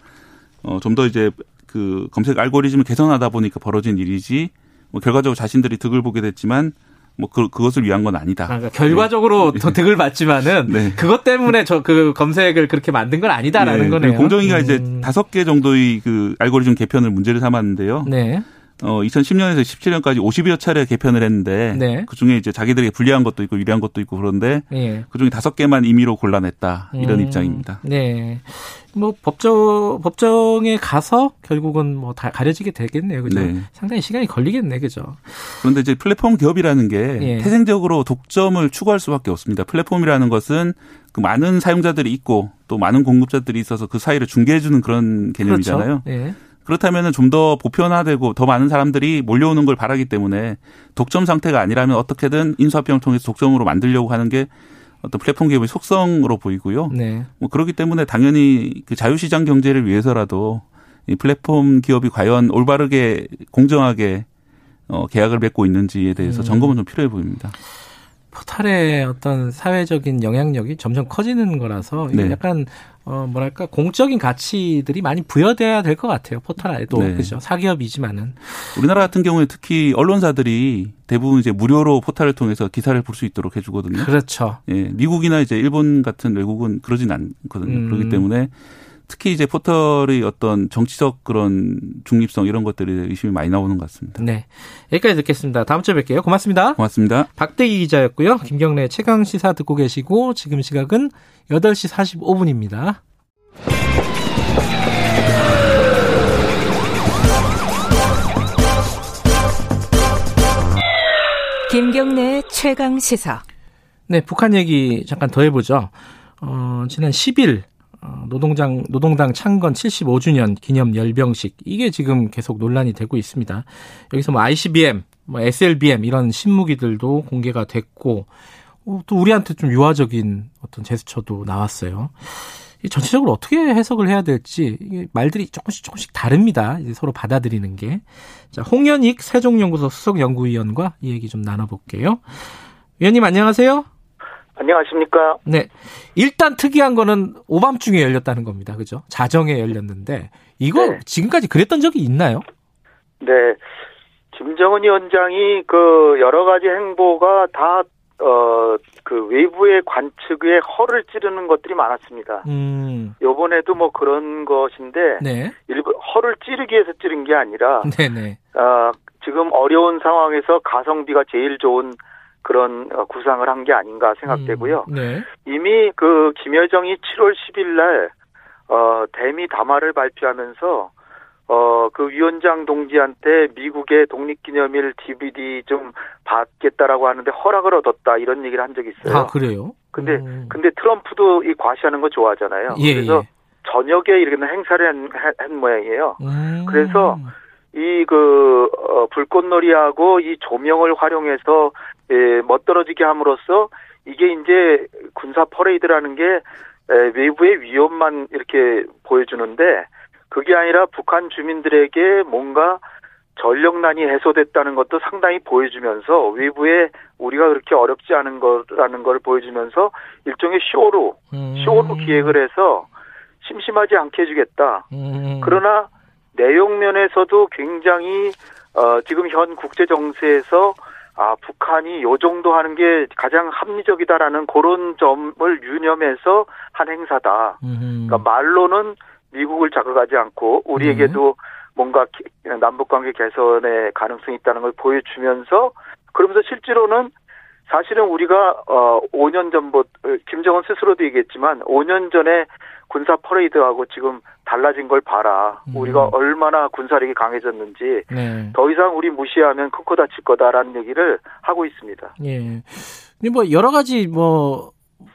어, 좀 더 이제 그 검색 알고리즘을 개선하다 보니까 벌어진 일이지 뭐 결과적으로 자신들이 득을 보게 됐지만 뭐 그, 그것을 위한 건 아니다. 아, 그러니까 결과적으로 네. 더 득을 받지만은 네. 그것 때문에 저 그 검색을 그렇게 만든 건 아니다라는 네. 거네요. 공정위가 음. 이제 다섯 개 정도의 그 알고리즘 개편을 문제를 삼았는데요. 네. 어 2010년에서 17년까지 50여 차례 개편을 했는데 네. 그 중에 이제 자기들에게 불리한 것도 있고 유리한 것도 있고 그런데 네. 그 중에 다섯 개만 임의로 골라냈다 이런 음. 입장입니다. 네. 뭐 법정 법정에 가서 결국은 뭐 다 가려지게 되겠네요. 그죠? 네. 상당히 시간이 걸리겠네. 그죠? 그런데 이제 플랫폼 기업이라는 게 예. 태생적으로 독점을 추구할 수밖에 없습니다. 플랫폼이라는 것은 그 많은 사용자들이 있고 또 많은 공급자들이 있어서 그 사이를 중개해 주는 그런 개념이잖아요. 그렇죠. 예. 그렇다면 좀 더 보편화되고 더 많은 사람들이 몰려오는 걸 바라기 때문에 독점 상태가 아니라면 어떻게든 인수합병을 통해서 독점으로 만들려고 하는 게 어떤 플랫폼 기업의 속성으로 보이고요. 네. 뭐 그렇기 때문에 당연히 그 자유시장 경제를 위해서라도 이 플랫폼 기업이 과연 올바르게 공정하게 어 계약을 맺고 있는지에 대해서 음. 점검은 좀 필요해 보입니다. 포탈의 어떤 사회적인 영향력이 점점 커지는 거라서 네. 약간 어 뭐랄까 공적인 가치들이 많이 부여돼야 될 것 같아요 포탈에도 네. 그죠 사기업이지만은 우리나라 같은 경우에 특히 언론사들이 대부분 이제 무료로 포탈을 통해서 기사를 볼 수 있도록 해주거든요. 그렇죠. 예, 미국이나 이제 일본 같은 외국은 그러진 않거든요. 음. 그렇기 때문에 특히 이제 포털의 어떤 정치적 그런 중립성 이런 것들이 의심이 많이 나오는 것 같습니다. 네. 여기까지 듣겠습니다. 다음 주에 뵐게요. 고맙습니다. 고맙습니다. 박대기 기자였고요. 김경래 최강 시사 듣고 계시고 지금 시각은 8시 45분입니다. 김경래 최강 시사. 네, 북한 얘기 잠깐 더 해보죠. 어, 지난 10일 어, 노동장 노동당 창건 75주년 기념 열병식 이게 지금 계속 논란이 되고 있습니다. 여기서 뭐 ICBM, 뭐 SLBM 이런 신무기들도 공개가 됐고 어, 또 우리한테 좀 유화적인 어떤 제스처도 나왔어요. 전체적으로 어떻게 해석을 해야 될지 이게 말들이 조금씩 조금씩 다릅니다. 이제 서로 받아들이는 게. 자, 홍현익 세종연구소 수석 연구위원과 이 얘기 좀 나눠볼게요. 위원님 안녕하세요. 안녕하십니까? 네. 일단 특이한 거는 오밤중에 열렸다는 겁니다. 그죠? 자정에 열렸는데 이거 네. 지금까지 그랬던 적이 있나요? 네. 김정은 위원장이 그 여러 가지 행보가 다 어, 그 외부의 관측에 허를 찌르는 것들이 많았습니다. 음. 요번에도 뭐 그런 것인데, 네. 일부 허를 찌르기 위해서 찌른 게 아니라, 네네. 어, 지금 어려운 상황에서 가성비가 제일 좋은 그런 어, 구상을 한 게 아닌가 생각되고요. 음, 네. 이미 그 김여정이 7월 10일 날 어, 대미 담화를 발표하면서 어, 그 위원장 동지한테 미국의 독립기념일 DVD 좀 받겠다라고 하는데 허락을 얻었다 이런 얘기를 한 적이 있어요. 아, 그래요? 근데, 음. 근데 트럼프도 이 과시하는 거 좋아하잖아요. 예, 그래서 예. 저녁에 이렇게 행사를 한, 한 모양이에요. 음. 그래서 이그 어, 불꽃놀이하고 이 조명을 활용해서 예, 멋들어지게 함으로써 이게 이제 군사 퍼레이드라는 게 에, 외부의 위협만 이렇게 보여주는데 그게 아니라 북한 주민들에게 뭔가 전력난이 해소됐다는 것도 상당히 보여주면서 외부에 우리가 그렇게 어렵지 않은 거라는 걸 보여주면서 일종의 쇼로 음. 쇼로 기획을 해서 심심하지 않게 해주겠다. 음. 그러나 내용 면에서도 굉장히 어, 지금 현 국제 정세에서 아 북한이 요 정도 하는 게 가장 합리적이다라는 그런 점을 유념해서 한 행사다. 음. 그러니까 말로는 미국을 자극하지 않고 우리에게도 네. 뭔가 남북 관계 개선의 가능성이 있다는 걸 보여주면서 그러면서 실제로는 사실은 우리가 어 5년 전부터 김정은 스스로도 얘기했지만 5년 전에 군사 퍼레이드하고 지금 달라진 걸 봐라. 음. 우리가 얼마나 군사력이 강해졌는지 네. 더 이상 우리 무시하면 큰코 다칠 거다라는 얘기를 하고 있습니다. 예. 뭐 여러 가지 뭐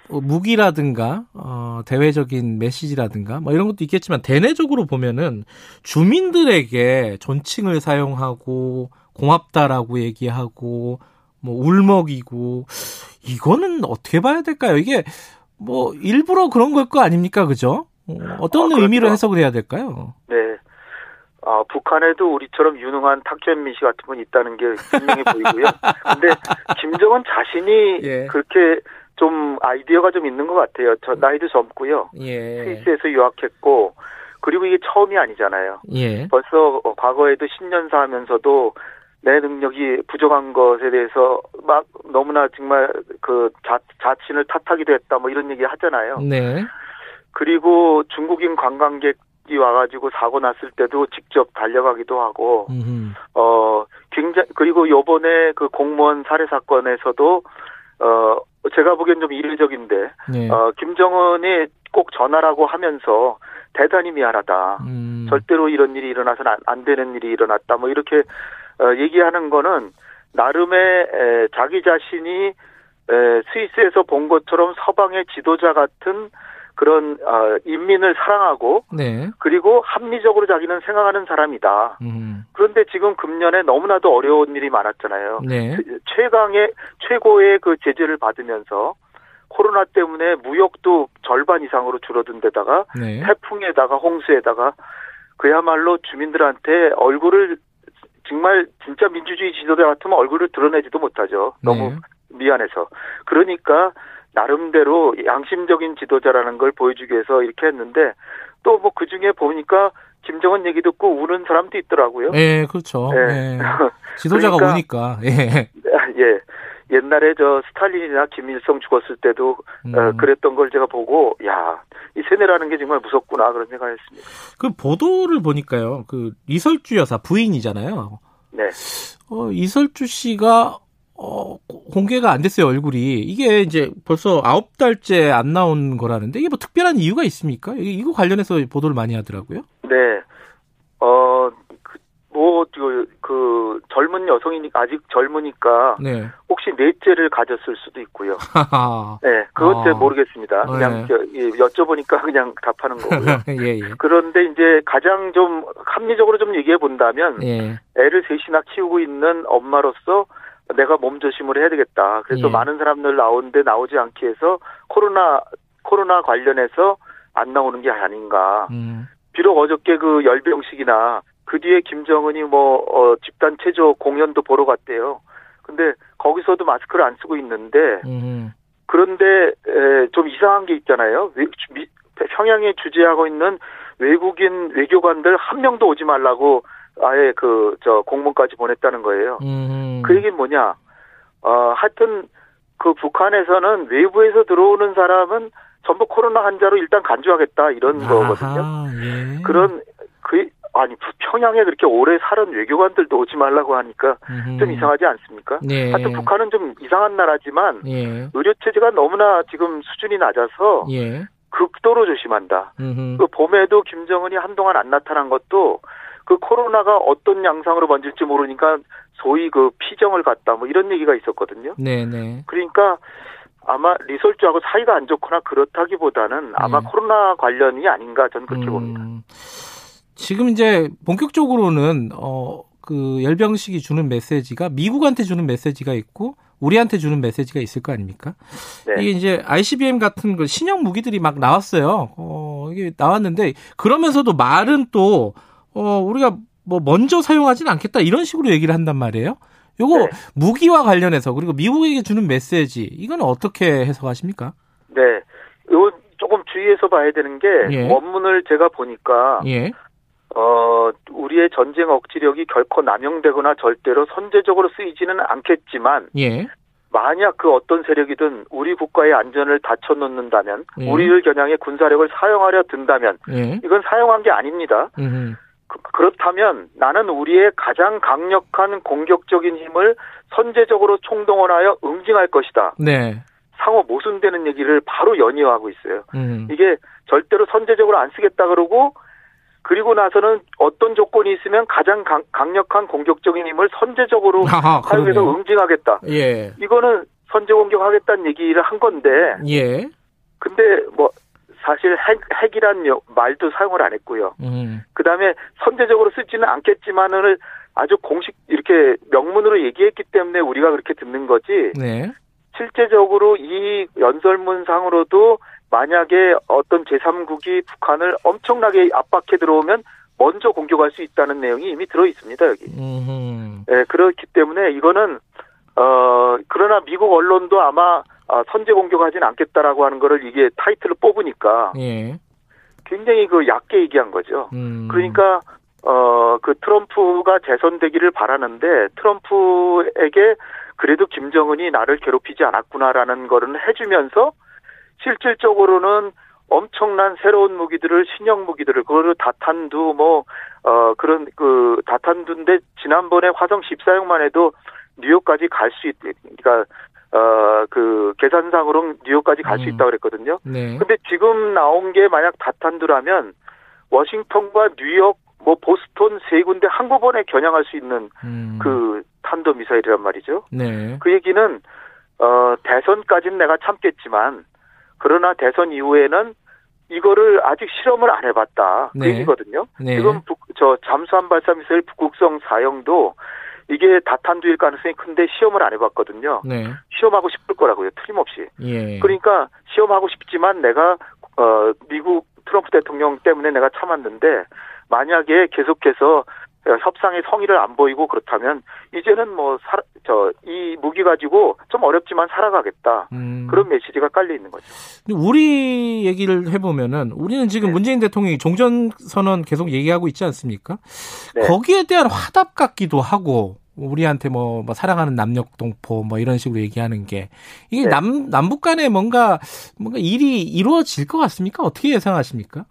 무기라든가 어 대외적인 메시지라든가 뭐 이런 것도 있겠지만 대내적으로 보면은 주민들에게 존칭을 사용하고 고맙다라고 얘기하고 뭐 울먹이고 이거는 어떻게 봐야 될까요? 이게 뭐 일부러 그런 걸 거 아닙니까, 그죠? 어, 어떤 어, 의미로 그렇죠. 해석을 해야 될까요? 네. 어, 북한에도 우리처럼 유능한 탁현민 씨 같은 분이 있다는 게 분명해 보이고요. 근데 김정은 자신이 예. 그렇게 좀 아이디어가 좀 있는 것 같아요. 저 나이도 젊고요. 예. 스위스에서 유학했고 그리고 이게 처음이 아니잖아요. 예. 벌써 과거에도 신년사 하면서도 내 능력이 부족한 것에 대해서 막 너무나 정말 그 자, 자신을 탓하기도 했다 뭐 이런 얘기 하잖아요. 네. 그리고 중국인 관광객이 와가지고 사고 났을 때도 직접 달려가기도 하고, 음흠. 어, 굉장히, 그리고 요번에 그 공무원 살해 사건에서도, 어, 제가 보기엔 좀 이례적인데, 네. 어, 김정은이 꼭 전화라고 하면서 대단히 미안하다. 음. 절대로 이런 일이 일어나서는 안, 안 되는 일이 일어났다. 뭐 이렇게 어, 얘기하는 거는 나름의 에, 자기 자신이 에, 스위스에서 본 것처럼 서방의 지도자 같은 그런 어, 인민을 사랑하고 네. 그리고 합리적으로 자기는 생각하는 사람이다. 음. 그런데 지금 금년에 너무나도 어려운 일이 많았잖아요. 네. 최강의 최고의 그 제재를 받으면서 코로나 때문에 무역도 절반 이상으로 줄어든 데다가 네. 태풍에다가 홍수에다가 그야말로 주민들한테 얼굴을 정말 진짜 민주주의 지도자 같으면 얼굴을 드러내지도 못하죠. 너무 네. 미안해서. 그러니까 나름대로 양심적인 지도자라는 걸 보여주기 위해서 이렇게 했는데 또 뭐 그 중에 보니까 김정은 얘기 듣고 우는 사람도 있더라고요. 예, 그렇죠. 예. 예. 지도자가 그러니까, 우니까. 예. 예. 옛날에 저 스탈린이나 김일성 죽었을 때도 어, 음. 어, 그랬던 걸 제가 보고 야, 이 세뇌라는 게 정말 무섭구나 그런 생각을 했습니다. 그 보도를 보니까요. 그 이설주 여사 부인이잖아요. 네. 어, 이설주 씨가 어, 공개가 안 됐어요, 얼굴이. 이게 이제 벌써 아홉 달째 안 나온 거라는데, 이게 뭐 특별한 이유가 있습니까? 이거 관련해서 보도를 많이 하더라고요. 네. 어, 그, 뭐, 그, 그, 젊은 여성이니, 아직 젊으니까, 네. 혹시 넷째를 가졌을 수도 있고요. 네, 그것 잘 아. 모르겠습니다. 그냥 네. 예, 여쭤보니까 그냥 답하는 거고요. 예, 예. 그런데 이제 가장 좀 합리적으로 좀 얘기해 본다면, 예. 애를 셋이나 키우고 있는 엄마로서 내가 몸조심을 해야 되겠다. 그래서 예. 많은 사람들 나오는데 나오지 않게 해서 코로나 코로나 관련해서 안 나오는 게 아닌가. 음. 비록 어저께 그 열병식이나 그 뒤에 김정은이 뭐 어, 집단 체조 공연도 보러 갔대요. 근데 거기서도 마스크를 안 쓰고 있는데 음. 그런데 에, 좀 이상한 게 있잖아요. 외, 미, 평양에 주재하고 있는 외국인 외교관들 한 명도 오지 말라고 아예 그 저 공문까지 보냈다는 거예요. 음. 그 얘기는 뭐냐? 어 하여튼 그 북한에서는 외부에서 들어오는 사람은 전부 코로나 환자로 일단 간주하겠다 이런 아하, 거거든요. 예. 그런 그 아니 평양에 그렇게 오래 살은 외교관들도 오지 말라고 하니까 음흠. 좀 이상하지 않습니까? 예. 하여튼 북한은 좀 이상한 나라지만 예. 의료 체제가 너무나 지금 수준이 낮아서 예. 극도로 조심한다. 음흠. 그 봄에도 김정은이 한동안 안 나타난 것도 그 코로나가 어떤 양상으로 번질지 모르니까 소위 그 피정을 갖다 뭐 이런 얘기가 있었거든요. 네네. 네. 그러니까 아마 리설주하고 사이가 안 좋거나 그렇다기보다는 아마 네. 코로나 관련이 아닌가 저는 그렇게 음, 봅니다. 지금 이제 본격적으로는 어 그 열병식이 주는 메시지가 미국한테 주는 메시지가 있고 우리한테 주는 메시지가 있을 거 아닙니까? 네. 이게 이제 ICBM 같은 그 신형 무기들이 막 나왔어요. 어 이게 나왔는데 그러면서도 말은 또 어, 우리가 뭐 먼저 사용하지는 않겠다 이런 식으로 얘기를 한단 말이에요. 요거 네. 무기와 관련해서 그리고 미국에게 주는 메시지 이건 어떻게 해석하십니까? 네, 요 조금 주의해서 봐야 되는 게 예. 원문을 제가 보니까 예. 어 우리의 전쟁 억지력이 결코 남용되거나 절대로 선제적으로 쓰이지는 않겠지만 예. 만약 그 어떤 세력이든 우리 국가의 안전을 다쳐놓는다면 예. 우리를 겨냥해 군사력을 사용하려 든다면 예. 이건 사용한 게 아닙니다. 음흠. 그렇다면 나는 우리의 가장 강력한 공격적인 힘을 선제적으로 총동원하여 응징할 것이다. 네. 상호 모순되는 얘기를 바로 연이어하고 있어요. 음. 이게 절대로 선제적으로 안 쓰겠다 그러고 그리고 나서는 어떤 조건이 있으면 가장 강, 력한 공격적인 힘을 선제적으로 아하, 사용해서 응징하겠다. 예. 이거는 선제 공격하겠다는 얘기를 한 건데. 예. 근데 뭐 사실 핵, 핵이란 말도 사용을 안 했고요. 음. 그 다음에 선제적으로 쓰지는 않겠지만은 아주 공식 이렇게 명문으로 얘기했기 때문에 우리가 그렇게 듣는 거지. 네. 실제적으로 이 연설문상으로도 만약에 어떤 제3국이 북한을 엄청나게 압박해 들어오면 먼저 공격할 수 있다는 내용이 이미 들어 있습니다 여기. 예, 그렇기 때문에 이거는 어 그러나 미국 언론도 아마 아, 선제 공격하진 않겠다라고 하는 거를 이게 타이틀을 뽑으니까 예. 굉장히 그 얕게 얘기한 거죠. 음. 그러니까 어 그 트럼프가 재선되기를 바라는데 트럼프에게 그래도 김정은이 나를 괴롭히지 않았구나라는 거를 해주면서 실질적으로는 엄청난 새로운 무기들을 신형 무기들을 그거를 다탄두 뭐 어 그런 그 다탄두인데 지난번에 화성 14형만 해도 뉴욕까지 갈 수 있, 그러니까 어그 계산상으로 뉴욕까지 갈수 음. 있다고 그랬거든요. 네. 근데 지금 나온 게 만약 다탄두라면 워싱턴과 뉴욕 뭐 보스톤 세 군데 한꺼번에 겨냥할 수 있는 음. 그 탄도 미사일이란 말이죠. 네. 그 얘기는 어 대선까지는 내가 참겠지만 그러나 대선 이후에는 이거를 아직 실험을 안 해봤다. 그 네. 그 얘기거든요. 네. 지금 북, 저 잠수함 발사 미사일 북극성 사형도 이게 다탄두일 가능성이 큰데 시험을 안 해봤거든요. 네. 시험하고 싶을 거라고요. 틀림없이. 예. 그러니까 시험하고 싶지만 내가 어 미국 트럼프 대통령 때문에 내가 참았는데 만약에 계속해서 협상의 성의를 안 보이고 그렇다면 이제는 뭐 저 이 무기 가지고 좀 어렵지만 살아가겠다 음. 그런 메시지가 깔려 있는 거죠. 우리 얘기를 해보면은 우리는 지금 네. 문재인 대통령이 종전 선언 계속 얘기하고 있지 않습니까? 네. 거기에 대한 화답 같기도 하고 우리한테 뭐, 뭐 사랑하는 남녘 동포 뭐 이런 식으로 얘기하는 게 이게 네. 남 남북 간에 뭔가 뭔가 일이 이루어질 것 같습니까? 어떻게 예상하십니까?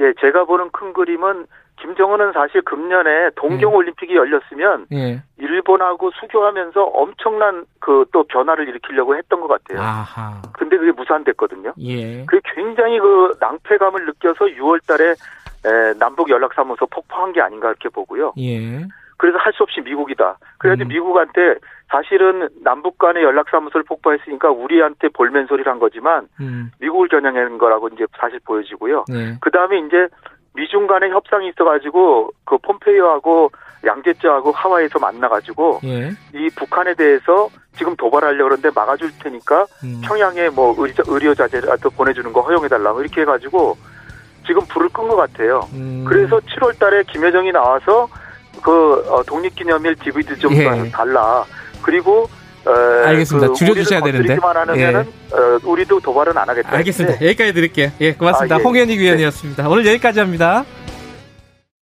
예, 제가 보는 큰 그림은 김정은은 사실 금년에 동경 올림픽이 열렸으면 예. 일본하고 수교하면서 엄청난 그 또 변화를 일으키려고 했던 것 같아요. 아하. 근데 그게 무산됐거든요. 예. 그게 굉장히 그 낭패감을 느껴서 6월달에 에, 남북 연락사무소 폭파한 게 아닌가 이렇게 보고요. 예. 그래서 할 수 없이 미국이다. 그래야지 음. 미국한테 사실은 남북 간의 연락사무소를 폭파했으니까 우리한테 볼멘 소리를 한 거지만 음. 미국을 겨냥한 거라고 이제 사실 보여지고요. 네. 그 다음에 이제 미중 간의 협상이 있어가지고 그 폼페이오하고 양제쩌하고 하와이에서 만나가지고 예. 이 북한에 대해서 지금 도발하려고 그러는데 막아줄 테니까 음. 평양에 뭐 의료, 의료 자재라도 보내주는 거 허용해달라 고 이렇게 해가지고 지금 불을 끈 것 같아요. 음. 그래서 7월달에 김여정이 나와서 그 어, 독립기념일 DVD 좀 예. 달라. 그리고 어, 알겠습니다. 그 줄여주셔야 되는데. 예. 어, 우리도 도발은 안 하겠다. 알겠습니다. 네. 여기까지 드릴게요. 예, 고맙습니다. 아, 예. 홍현익 위원이었습니다. 네. 오늘 여기까지 합니다.